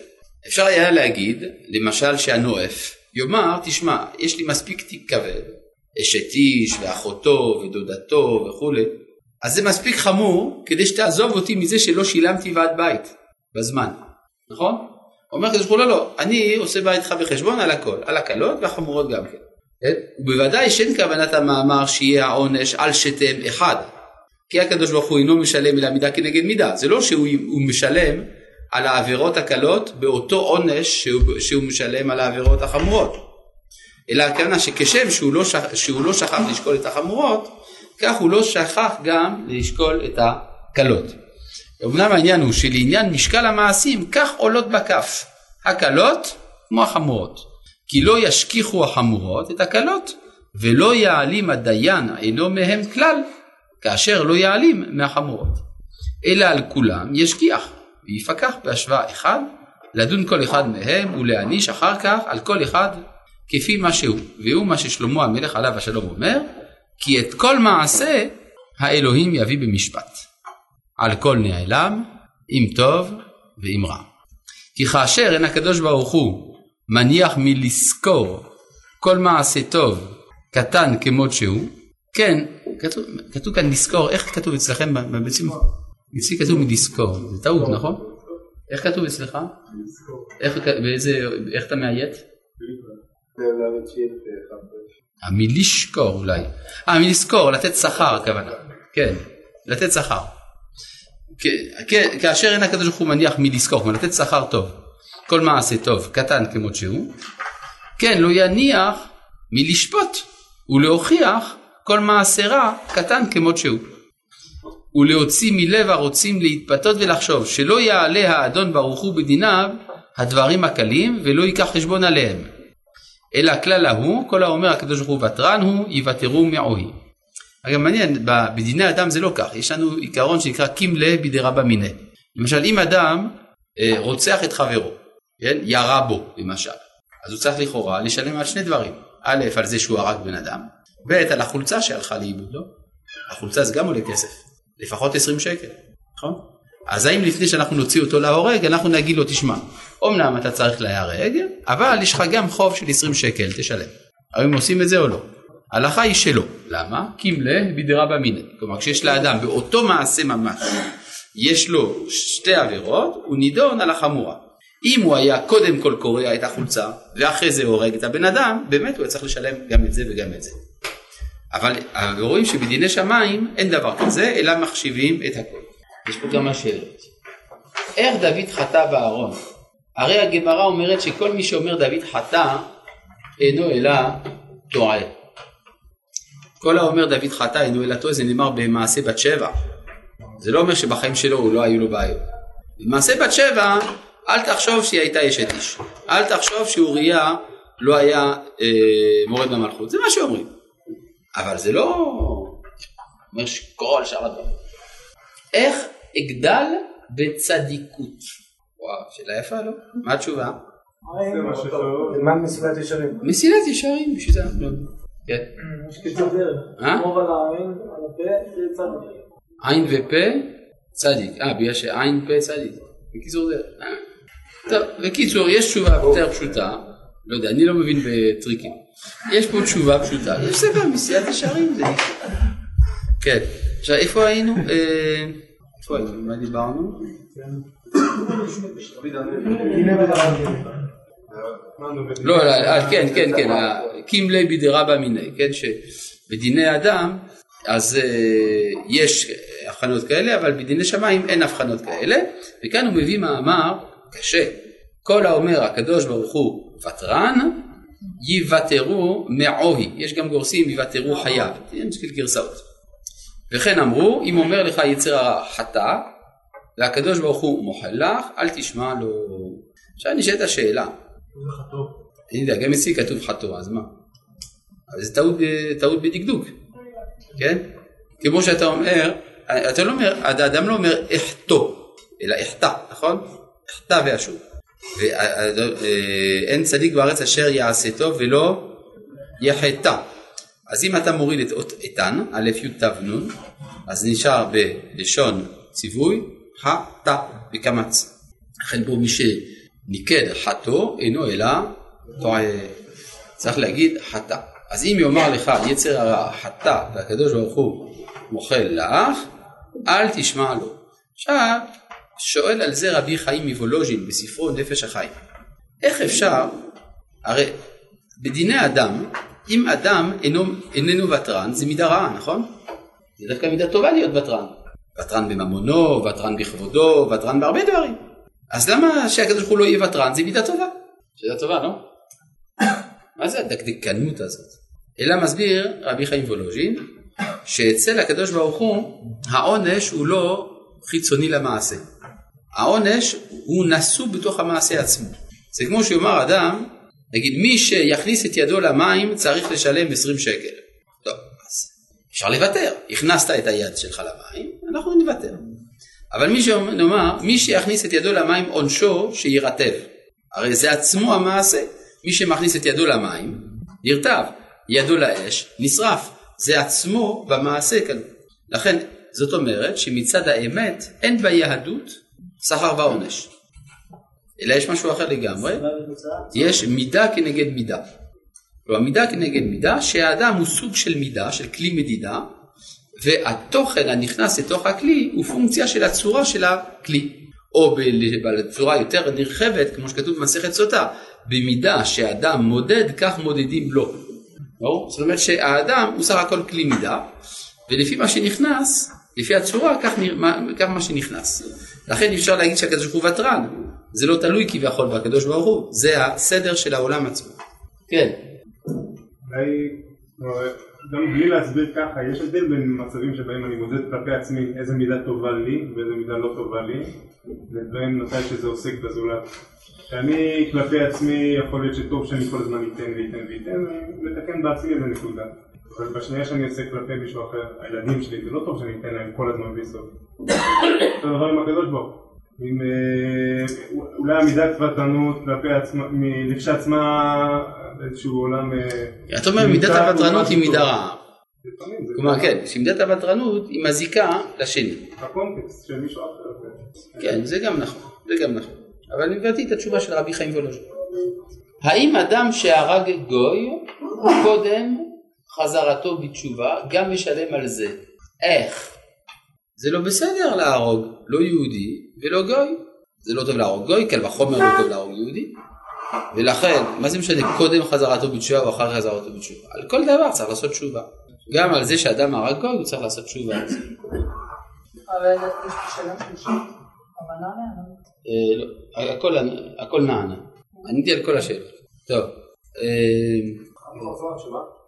[SPEAKER 1] אפשר היה להגיד, למשל שהנואף, יאמר, תשמע, יש לי מספיק תיק כבד, אשת איש ואחותו ודודתו וכולי, אז זה מספיק חמור כדי שתעזוב אותי מזה שלא שילמתי ועד בית בזמן, נכון? אומר הקדוש ברוך הוא לא לא, אני עושה בית איתך בחשבון על הכל, על הקלות והחמורות גם כן. כן? ובוודאי שאין כוונת המאמר שיהיה העונש על שתיהם אחד. כי הקדוש ברוך הוא אינו משלם אלא מידה כנגד מידה. זה לא שהוא משלם על העבירות הקלות באותו עונש שהוא, שהוא משלם על העבירות החמורות. אלא הכוונה שכשם שהוא לא, שכ, שהוא לא שכח לשקול את החמורות, כך הוא לא שכח גם לשקול את הקלות. אמנם העניין הוא שלעניין משקל המעשים כך עולות בכף הקלות כמו החמורות. כי לא ישכיחו החמורות את הקלות ולא יעלים הדיין אינו מהם כלל כאשר לא יעלים מהחמורות. אלא על כולם ישכיח ויפקח בהשוואה אחד לדון כל אחד מהם ולהעניש אחר כך על כל אחד כפי מה שהוא. והוא מה ששלמה המלך עליו השלום אומר כי את כל מעשה האלוהים יביא במשפט. על כל נעלם, אם טוב ואם רע. כי כאשר אין הקדוש ברוך הוא מניח מלזכור כל מעשה טוב קטן כמות שהוא, כן, כתוב, כתוב כאן לזכור, איך כתוב אצלכם בביצים? אצלי כתוב מלזכור, זה טעות נכון? איך כתוב אצלך? איך, איך אתה מאיית? מלשכור אולי. אה, מלזכור, לתת שכר הכוונה. כן, לתת שכר. כאשר אין הקדוש ברוך הוא מניח מלזכור, כלומר לתת שכר טוב. כל מעשה טוב, קטן כמות שהוא. כן, לא יניח מלשפוט ולהוכיח כל מעשה רע, קטן כמות שהוא. ולהוציא מלב הרוצים להתפתות ולחשוב שלא יעלה האדון ברוך הוא בדיניו הדברים הקלים ולא ייקח חשבון עליהם. אלא הכלל ההוא, כל האומר הקדוש ברוך הוא ותרן הוא, יוותרו מעוהי. אגב מעניין, בדיני אדם זה לא כך, יש לנו עיקרון שנקרא קימלה בידי רבא מיניה. למשל אם אדם אה, רוצח את חברו, כן, ירה בו למשל, אז הוא צריך לכאורה לשלם על שני דברים, א' על זה שהוא הרג בן אדם, ב' על החולצה שהלכה לאיבוד, לא? החולצה זה גם עולה כסף, לפחות 20 שקל, נכון? אז האם לפני שאנחנו נוציא אותו להורג, אנחנו נגיד לו, תשמע, אמנם אתה צריך להיהרג, אבל יש לך גם חוב של 20 שקל, תשלם. האם עושים את זה או לא? ההלכה היא שלא. למה? קימלה בדירה במיניה. כלומר, כשיש לאדם באותו מעשה ממש, יש לו שתי עבירות, הוא נידון על החמורה. אם הוא היה קודם כל קורע את החולצה, ואחרי זה הורג את הבן אדם, באמת הוא היה צריך לשלם גם את זה וגם את זה. אבל רואים שבדיני שמיים אין דבר כזה, אלא מחשיבים את הכל. יש פה כמה שאלות. איך דוד חטא בארון? הרי הגמרא אומרת שכל מי שאומר דוד חטא, אינו אלא טועה. כל האומר דוד חטא אינו אלא טועה, זה נאמר במעשה בת שבע. זה לא אומר שבחיים שלו לא היו לו בעיות. במעשה בת שבע, אל תחשוב שהיא הייתה אשת איש. אל תחשוב שאוריה לא היה אה, מורד במלכות. זה מה שאומרים. אבל זה לא אומר שכל שאר הדברים. איך אגדל בצדיקות? וואו, שאלה יפה, לא? מה התשובה?
[SPEAKER 6] תלמד מסילת ישרים.
[SPEAKER 1] מסילת ישרים, בשביל זה אנחנו... כן.
[SPEAKER 2] יש קיצור דרך.
[SPEAKER 1] אה?
[SPEAKER 2] שמור על העין, על הפה, זה צדיק.
[SPEAKER 1] עין ופה, צדיק. אה, בגלל שעין פה צדיק. בקיצור זה... אה. טוב, בקיצור, יש תשובה יותר פשוטה. לא יודע, אני לא מבין בטריקים. יש פה תשובה פשוטה. יש ספר מסילת ישרים, זה. כן. עכשיו, איפה היינו? אה, איפה היינו? מה דיברנו? לא, לא, אה, כן, כן, כן, קימלי בידרבא מיני, כן, שבדיני אדם אז אה, יש הבחנות כאלה, אבל בדיני שמיים אין הבחנות כאלה, וכאן הוא מביא מאמר קשה. כל האומר הקדוש ברוך הוא ותרן, יוותרו מעוהי. יש גם גורסים יוותרו חייו, יש גרסאות. וכן אמרו, אם אומר לך יצר הרע חטא, והקדוש ברוך הוא מוחל לך, אל תשמע לו. עכשיו נשאלת השאלה. אני יודע, גם אצלי כתוב חטוא, אז מה? אבל זה טעות, טעות בדקדוק, כן? כמו שאתה אומר, אתה לא אומר, האדם לא אומר אחטוא, אלא אחטא, נכון? אחטא ואשוב. ואין צדיק בארץ אשר יעשה טוב ולא יחטא. אז אם אתה מוריד את אות איתן, א' י' ת' נ', אז נשאר בלשון ציווי, חטא בקמץ. לכן פה מי שניקד חטאו אינו אלא טועה. צריך להגיד חטא. אז אם יאמר לך יצר הרע חטא והקדוש ברוך הוא מוחל לך, אל תשמע לו. עכשיו, שואל על זה רבי חיים מוולוז'ין בספרו נפש החיים. איך אפשר, הרי בדיני אדם, אם אדם אינו, איננו ותרן, זה מידה רעה, נכון? זה דווקא מידה טובה להיות ותרן. ותרן בממונו, ותרן בכבודו, ותרן בהרבה דברים. אז למה שהקדוש ברוך הוא לא יהיה ותרן? זה מידה טובה. שאלה טובה, לא? מה זה הדקדקנות הזאת? אלא מסביר רבי חיים וולוז'ין, שאצל הקדוש ברוך הוא, העונש הוא לא חיצוני למעשה. העונש הוא נשוא בתוך המעשה עצמו. זה כמו שיאמר אדם, נגיד מי שיכניס את ידו למים צריך לשלם 20 שקל. טוב, אז אפשר לוותר. הכנסת את היד שלך למים, אנחנו נוותר. אבל מי שנאמר, מי שיכניס את ידו למים עונשו שירטב. הרי זה עצמו המעשה. מי שמכניס את ידו למים, נרטב. ידו לאש, נשרף. זה עצמו במעשה כאן. לכן, זאת אומרת שמצד האמת אין ביהדות שכר ועונש. אלא יש משהו אחר לגמרי, יש מידה כנגד מידה. כלומר מידה כנגד מידה, שהאדם הוא סוג של מידה, של כלי מדידה, והתוכן הנכנס לתוך הכלי הוא פונקציה של הצורה של הכלי. או בצורה יותר נרחבת, כמו שכתוב במסכת סוטה, במידה שאדם מודד, כך מודדים לו. ברור? זאת אומרת שהאדם הוא סך הכל כלי מידה, ולפי מה שנכנס, לפי הצורה, כך, נרא- מה- כך מה שנכנס. לכן אפשר להגיד שהקדוש ברוך הוא ותרן, זה לא תלוי כביכול בקדוש ברוך הוא, זה הסדר של העולם עצמו. כן,
[SPEAKER 3] אולי, לא, גם בלי להסביר ככה, יש הבדל בין מצבים שבהם אני מודד כלפי עצמי איזה מידה טובה לי ואיזה מידה לא טובה לי, לבין מתי שזה עוסק בזולת. שאני כלפי עצמי יכול להיות שטוב שאני כל הזמן אתן ואתן ואתן, ולתקן בעצמי איזה נקודה. אבל בשנייה שאני עושה כלפי מישהו אחר, הילדים שלי, זה לא טוב שאני אתן להם כל הזמן בלי סוף. אותו דבר עם הקדוש ברוך הוא. עם אה, אולי המידת ותרנות כלפי עצמה, לכשעצמה באיזשהו עולם... אה,
[SPEAKER 1] אתה אומר מידת הוותרנות היא מידה. רעה. כלומר כן, שמידת הוותרנות היא מזיקה לשני.
[SPEAKER 3] הקונטקסט של מישהו אחר. זה-
[SPEAKER 1] כן, זה גם נכון, זה גם נכון. אבל אני הבאתי את התשובה של רבי חיים וולוז'ין. האם אדם שהרג גוי, קודם חזרתו בתשובה, גם משלם על זה? איך? זה לא בסדר להרוג לא יהודי ולא גוי. זה לא טוב להרוג גוי, קל וחומר לא טוב להרוג יהודי. ולכן, מה זה משנה קודם חזרתו בתשובה או אחר חזרתו בתשובה? על כל דבר צריך לעשות תשובה. גם על זה שאדם הרג גוי הוא צריך לעשות תשובה על זה.
[SPEAKER 4] אבל יש שאלה שלישית. אבל נענה.
[SPEAKER 1] אה, לא, הכל, הכל נענה. עניתי על כל השאלות. טוב.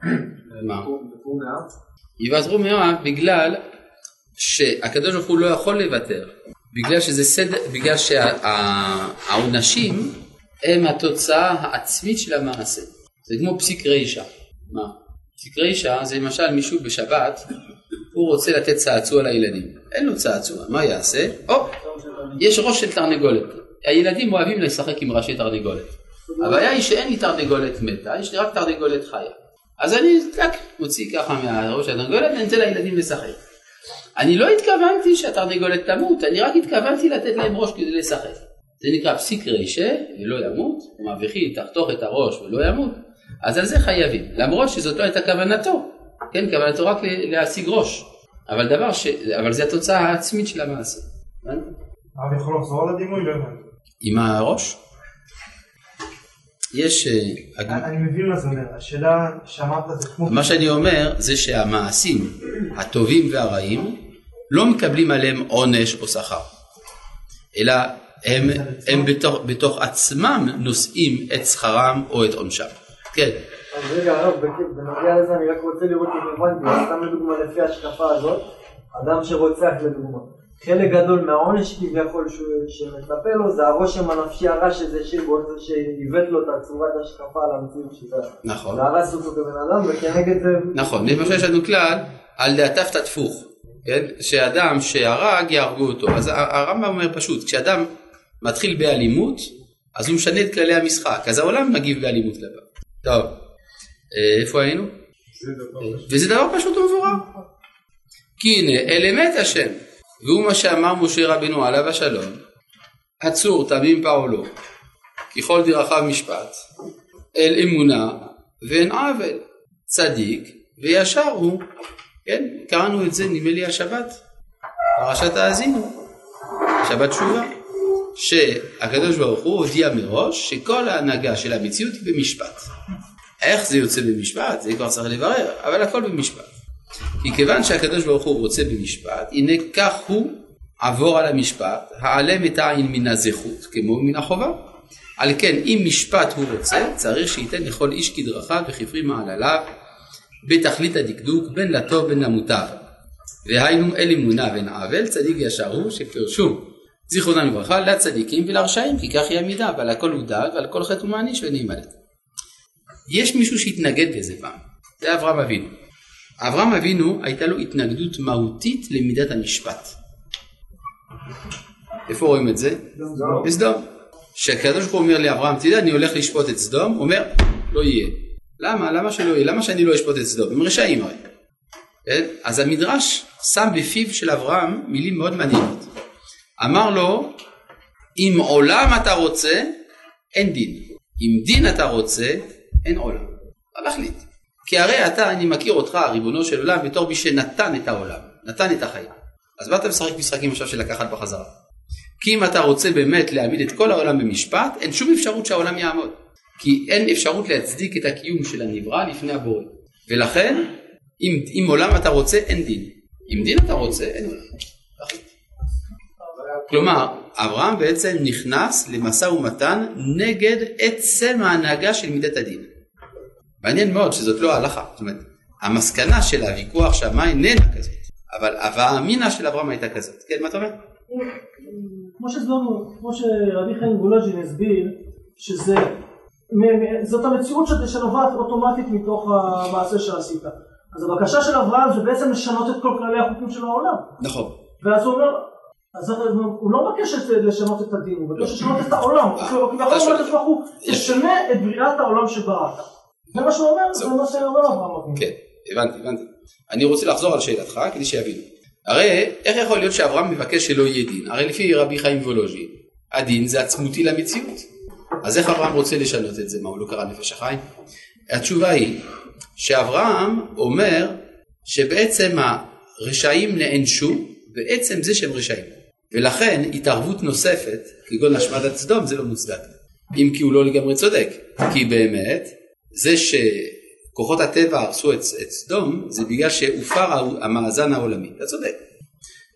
[SPEAKER 1] מה? יוותרו מאוד בגלל שהקדוש ברוך הוא לא יכול לוותר. בגלל שזה סדר, בגלל שהעונשים הם התוצאה העצמית של המעשה. זה כמו פסיק רישא. מה? פסיק רישא זה למשל מישהו בשבת, הוא רוצה לתת צעצוע לילדים. אין לו צעצוע, מה יעשה? או, יש ראש של תרנגולת. הילדים אוהבים לשחק עם ראשי תרנגולת. הבעיה היא שאין לי תרנגולת מתה, יש לי רק תרנגולת חיה. אז אני טק, מוציא ככה מהראש התרנגולת ונותן לילדים לשחק. אני לא התכוונתי שהתרנגולת תמות, אני רק התכוונתי לתת להם ראש כדי לשחק. זה נקרא פסיק רישה ולא ימות, כלומר וכי תחתוך את הראש ולא ימות, אז על זה חייבים, למרות שזאת לא הייתה כוונתו, כן, כוונתו רק להשיג ראש, אבל דבר ש... אבל זה התוצאה העצמית של המעשה.
[SPEAKER 2] הרב יכול לחזור על הדימוי? לא הבנתי.
[SPEAKER 1] עם הראש? יש... אה,
[SPEAKER 2] אני מבין מה זה אומר, השאלה שאמרת זה כמו...
[SPEAKER 1] מה שאני אומר זה שהמעשים הטובים והרעים לא מקבלים עליהם עונש או שכר, אלא הם, הם בתוך, בתוך עצמם נושאים את שכרם או את עונשם. כן,
[SPEAKER 6] אז רגע, הרב, בנוגע לזה אני רק רוצה לראות אם הבנתי, סתם לדוגמה לפי ההשקפה הזאת, אדם שרוצח לדוגמה, חלק גדול מהעונש כביכול שמצפה לו זה הרושם הנפשי הרע שזה שבו זה שעיוות לו את הצורת ההשקפה על המציאות שזה
[SPEAKER 1] נכון.
[SPEAKER 6] זה הרס אותו כבן אדם וכנגד זה
[SPEAKER 1] נכון, למשל יש לנו כלל על דעתיו תתפוך, כן? שאדם שהרג יהרגו אותו. אז הרמב"ם אומר פשוט, כשאדם מתחיל באלימות, אז הוא משנה את כללי המשחק, אז העולם מגיב באלימות כלפיו. טוב, אה, איפה היינו?
[SPEAKER 3] פשוט.
[SPEAKER 1] וזה דבר פשוט ומבורך. כי הנה, אל אמת השם, והוא מה שאמר משה רבנו עליו השלום, עצור תמים פעולו, ככל דרכיו משפט, אל אמונה ואין עוול, צדיק וישר הוא. כן, קראנו את זה נדמה לי השבת, פרשת האזינו, שבת תשובה, שהקדוש ברוך הוא הודיע מראש שכל ההנהגה של המציאות היא במשפט. איך זה יוצא במשפט? זה כבר צריך לברר, אבל הכל במשפט. כי כיוון שהקדוש ברוך הוא רוצה במשפט, הנה כך הוא עבור על המשפט, העלם את העין מן הזכות, כמו מן החובה. על כן, אם משפט הוא רוצה, צריך שייתן לכל איש כדרכיו וכפרי מעלליו, בתכלית הדקדוק, בין לטוב בין למוטב. והיינו אל אמונה ואין עוול, צדיק ישר הוא, שפרשו זיכרונם לברכה לצדיקים ולרשעים, כי כך היא המידה, ועל הכל הוא דאג, ועל כל חטא הוא מעניש יימלט. יש מישהו שהתנגד לזה פעם, זה אברהם אבינו. אברהם אבינו הייתה לו התנגדות מהותית למידת המשפט. איפה רואים את זה? בסדום. כשהקדוש ברוך הוא אומר לאברהם, תדע אני הולך לשפוט את סדום, הוא אומר, לא יהיה. למה? למה שלא יהיה? למה שאני לא אשפוט את סדום? הם רשעים הרי. כן? אז המדרש שם בפיו של אברהם מילים מאוד מעניינות. אמר לו, אם עולם אתה רוצה, אין דין. אם דין אתה רוצה, אין עולם. מה להחליט? כי הרי אתה, אני מכיר אותך, ריבונו של עולם, בתור מי שנתן את העולם, נתן את החיים. אז אתה משחק משחקים עכשיו של לקחת בחזרה? כי אם אתה רוצה באמת להעמיד את כל העולם במשפט, אין שום אפשרות שהעולם יעמוד. כי אין אפשרות להצדיק את הקיום של הנברא לפני הבורא. ולכן, אם, אם עולם אתה רוצה, אין דין. אם דין אתה רוצה, אין עולם. כלומר, אברהם בעצם נכנס למשא ומתן נגד עצם ההנהגה של מידת הדין. מעניין מאוד שזאת לא ההלכה. זאת אומרת, המסקנה של הוויכוח שמה איננה כזאת, אבל הווה אמינא של אברהם הייתה כזאת. כן, מה אתה אומר?
[SPEAKER 2] כמו שהסברנו, כמו שרבי חיים גולג'ין הסביר, שזה, זאת המציאות שנובעת אוטומטית מתוך המעשה שעשית. אז הבקשה של אברהם זה בעצם לשנות את כל כללי החוקים של העולם.
[SPEAKER 1] נכון.
[SPEAKER 2] ואז הוא אומר, אז הוא לא מבקש את- לשנות את הדין, הוא מבקש לשנות את העולם. הוא כביכול אומר לקדוש ברוך הוא, תשנה את בריאת העולם שבראת. זה מה שהוא אומר, זה. מה שאומר אברהם אבינו.
[SPEAKER 1] כן, הבנתי, הבנתי. אני רוצה לחזור על שאלתך כדי שיבינו. הרי איך יכול להיות שאברהם מבקש שלא יהיה דין? הרי לפי רבי חיים וולוז'ין, הדין זה עצמותי למציאות. אז איך אברהם רוצה לשנות את זה? מה, הוא לא קרא נפש החיים? התשובה היא שאברהם אומר שבעצם הרשעים נענשו בעצם זה שהם רשעים. ולכן התערבות נוספת, כגון השמדת סדום, זה לא מוצדק. אם כי הוא לא לגמרי צודק. כי באמת, זה שכוחות הטבע הרסו את, את סדום, זה בגלל שהופר המאזן העולמי. אתה צודק.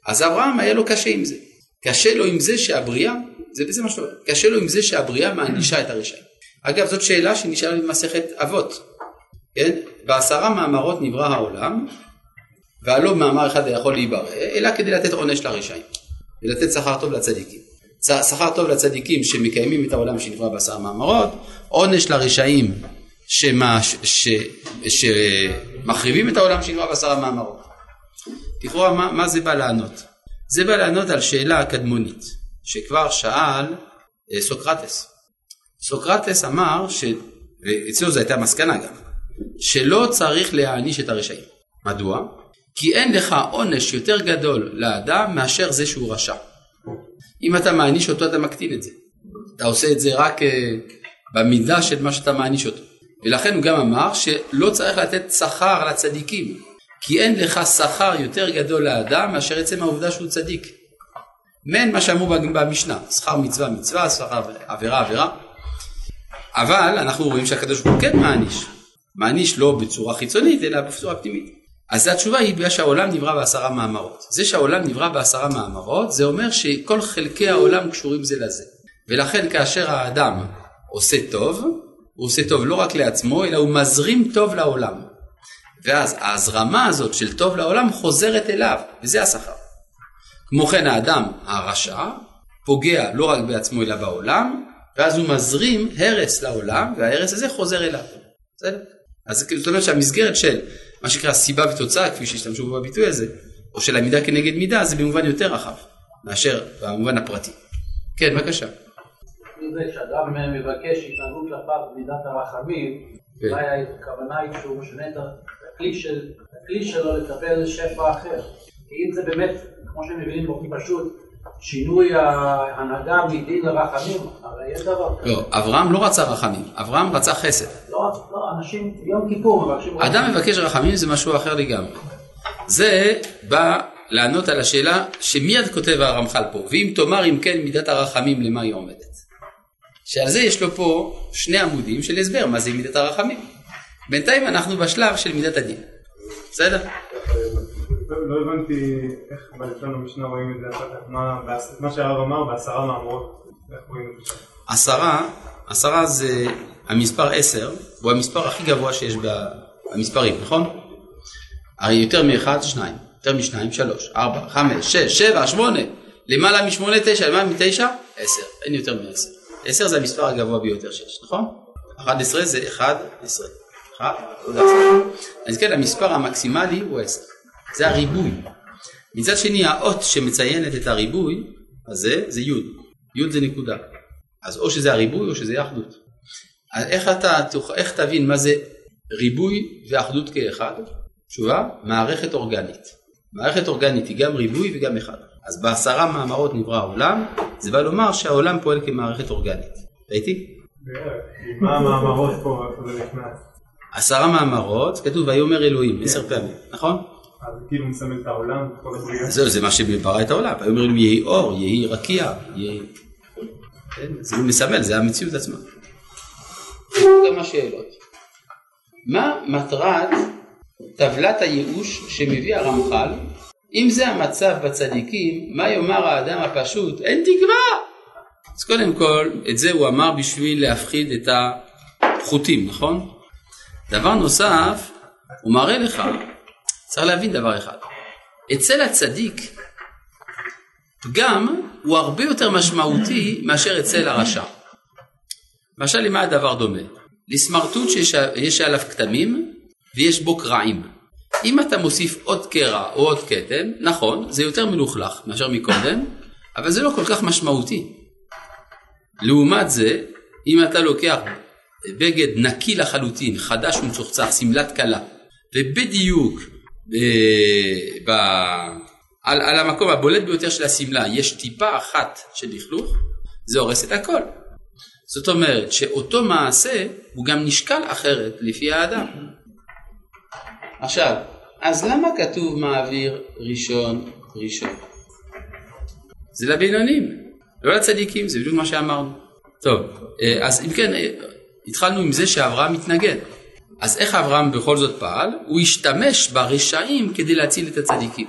[SPEAKER 1] אז אברהם היה לו קשה עם זה. קשה לו עם זה שהבריאה, זה בזה מה שאתה אומר, קשה לו עם זה שהבריאה מענישה את הרשעים. אגב, זאת שאלה שנשאלה במסכת אבות. כן? בעשרה מאמרות נברא העולם, והלא מאמר אחד יכול להיברא, אלא כדי לתת עונש לרשעים, ולתת שכר טוב לצדיקים. שכר טוב לצדיקים שמקיימים את העולם שנברא בעשרה מאמרות, עונש לרשעים שמחריבים את העולם שנברא בעשרה מאמרות. לכאורה מה, מה זה בא לענות? זה בא לענות על שאלה הקדמונית, שכבר שאל אה, סוקרטס. סוקרטס אמר, ש... ואצלו זו הייתה מסקנה גם, שלא צריך להעניש את הרשעים. מדוע? כי אין לך עונש יותר גדול לאדם מאשר זה שהוא רשע. אם אתה מעניש אותו אתה מקטין את זה. אתה עושה את זה רק uh, במידה של מה שאתה מעניש אותו. ולכן הוא גם אמר שלא צריך לתת שכר לצדיקים, כי אין לך שכר יותר גדול לאדם מאשר עצם העובדה שהוא צדיק. מעין מה שאמרו במשנה, שכר מצווה מצווה, שכר עבירה עבירה. אבל אנחנו רואים שהקדוש ברוך הוא כן מעניש. מעניש לא בצורה חיצונית אלא בצורה פנימית. אז התשובה היא בגלל שהעולם נברא בעשרה מאמרות. זה שהעולם נברא בעשרה מאמרות זה אומר שכל חלקי העולם קשורים זה לזה. ולכן כאשר האדם עושה טוב, הוא עושה טוב לא רק לעצמו אלא הוא מזרים טוב לעולם. ואז ההזרמה הזאת של טוב לעולם חוזרת אליו וזה השכר. כמו כן האדם הרשע פוגע לא רק בעצמו אלא בעולם, ואז הוא מזרים הרס לעולם, וההרס הזה חוזר אליו. בסדר? אז זאת אומרת שהמסגרת של מה שנקרא סיבה ותוצאה, כפי שהשתמשו בו בביטוי הזה, או של עמידה כנגד מידה, זה במובן יותר רחב, מאשר במובן הפרטי. כן, בבקשה.
[SPEAKER 8] זה כשאדם מבקש התנהגות כלפיו מידת הרחמים,
[SPEAKER 1] כן.
[SPEAKER 8] אולי הכוונה היא שהוא משנה את הכלי של- הכלי שלו לקבל שפע אחר. כי אם זה באמת, כמו שהם מבינים באופן פשוט, שינוי ההנהגה מדין לרחמים, הרי יש דבר כזה.
[SPEAKER 1] לא, אברהם לא רצה רחמים, אברהם רצה חסד.
[SPEAKER 8] לא, לא, אנשים ביום כיפור מבקשים...
[SPEAKER 1] אדם מבקש רחמים זה משהו אחר לגמרי. זה בא לענות על השאלה שמיד כותב הרמח"ל פה, ואם תאמר אם כן מידת הרחמים למה היא עומדת. שעל זה יש לו פה שני עמודים של הסבר מה זה מידת הרחמים. בינתיים אנחנו בשלב של מידת הדין. בסדר?
[SPEAKER 3] לא הבנתי איך בלשון המשנה רואים את זה מה שהרב אמר בעשרה מאמרות, איך רואים את זה?
[SPEAKER 1] עשרה, עשרה זה המספר עשר, הוא המספר הכי גבוה שיש במספרים, נכון? הרי יותר מאחד, שניים, יותר משניים, שלוש, ארבע, חמש, שש, שבע, שמונה, למעלה משמונה, תשע, למעלה מתשע, עשר, אין יותר מעשר. עשר זה המספר הגבוה ביותר שיש, נכון? אחד עשרה זה אחד עשרה. אחד, עוד עשרה. אז כן, המספר המקסימלי הוא עשר. זה הריבוי. מצד שני, האות שמציינת את הריבוי הזה זה י'. י' זה נקודה. אז או שזה הריבוי או שזה אחדות. אז איך אתה, איך תבין מה זה ריבוי ואחדות כאחד? תשובה, מערכת אורגנית. מערכת אורגנית היא גם ריבוי וגם אחד. אז בעשרה מאמרות נברא העולם, זה בא לומר שהעולם פועל כמערכת אורגנית. ראיתי?
[SPEAKER 3] מה המאמרות פה, זה נכנס?
[SPEAKER 1] עשרה מאמרות, כתוב ויאמר אלוהים, עשר פעמים, נכון?
[SPEAKER 3] אז כאילו מסמל את העולם, כל הבריאה.
[SPEAKER 1] זהו, זה מה שברא את העולם. ויאמר אלוהים יהי אור, יהי רקיע, יהי... כן, זה מסמל, זה המציאות עצמה. כמה שאלות. מה מטרת טבלת הייאוש שמביא הרמח"ל? אם זה המצב בצדיקים, מה יאמר האדם הפשוט? אין תקווה! אז קודם כל, את זה הוא אמר בשביל להפחיד את החוטים, נכון? דבר נוסף, הוא מראה לך, צריך להבין דבר אחד, אצל הצדיק פגם הוא הרבה יותר משמעותי מאשר אצל הרשע. למשל למה הדבר דומה? לסמרטוט שיש יש עליו כתמים ויש בו קרעים. אם אתה מוסיף עוד קרע או עוד כתם, נכון, זה יותר מלוכלך מאשר מקודם, אבל זה לא כל כך משמעותי. לעומת זה, אם אתה לוקח בגד נקי לחלוטין, חדש ומצוחצח, שמלת כלה, ובדיוק ב- ב- על, על המקום הבולט ביותר של השמלה יש טיפה אחת של לכלוך, זה הורס את הכל. זאת אומרת שאותו מעשה הוא גם נשקל אחרת לפי האדם. עכשיו, אז למה כתוב מעביר ראשון ראשון? זה לבינונים, לא לצדיקים, זה בדיוק מה שאמרנו. טוב, אה, אז אם כן, אה, התחלנו עם זה שאברהם מתנגד. אז איך אברהם בכל זאת פעל? הוא השתמש ברשעים כדי להציל את הצדיקים.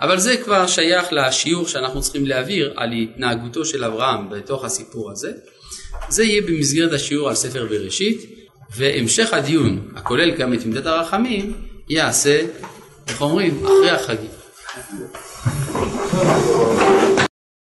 [SPEAKER 1] אבל זה כבר שייך לשיעור שאנחנו צריכים להעביר על התנהגותו של אברהם בתוך הסיפור הזה. זה יהיה במסגרת השיעור על ספר בראשית, והמשך הדיון, הכולל גם את מידת הרחמים, ייעשה, איך אומרים, אחרי החגים.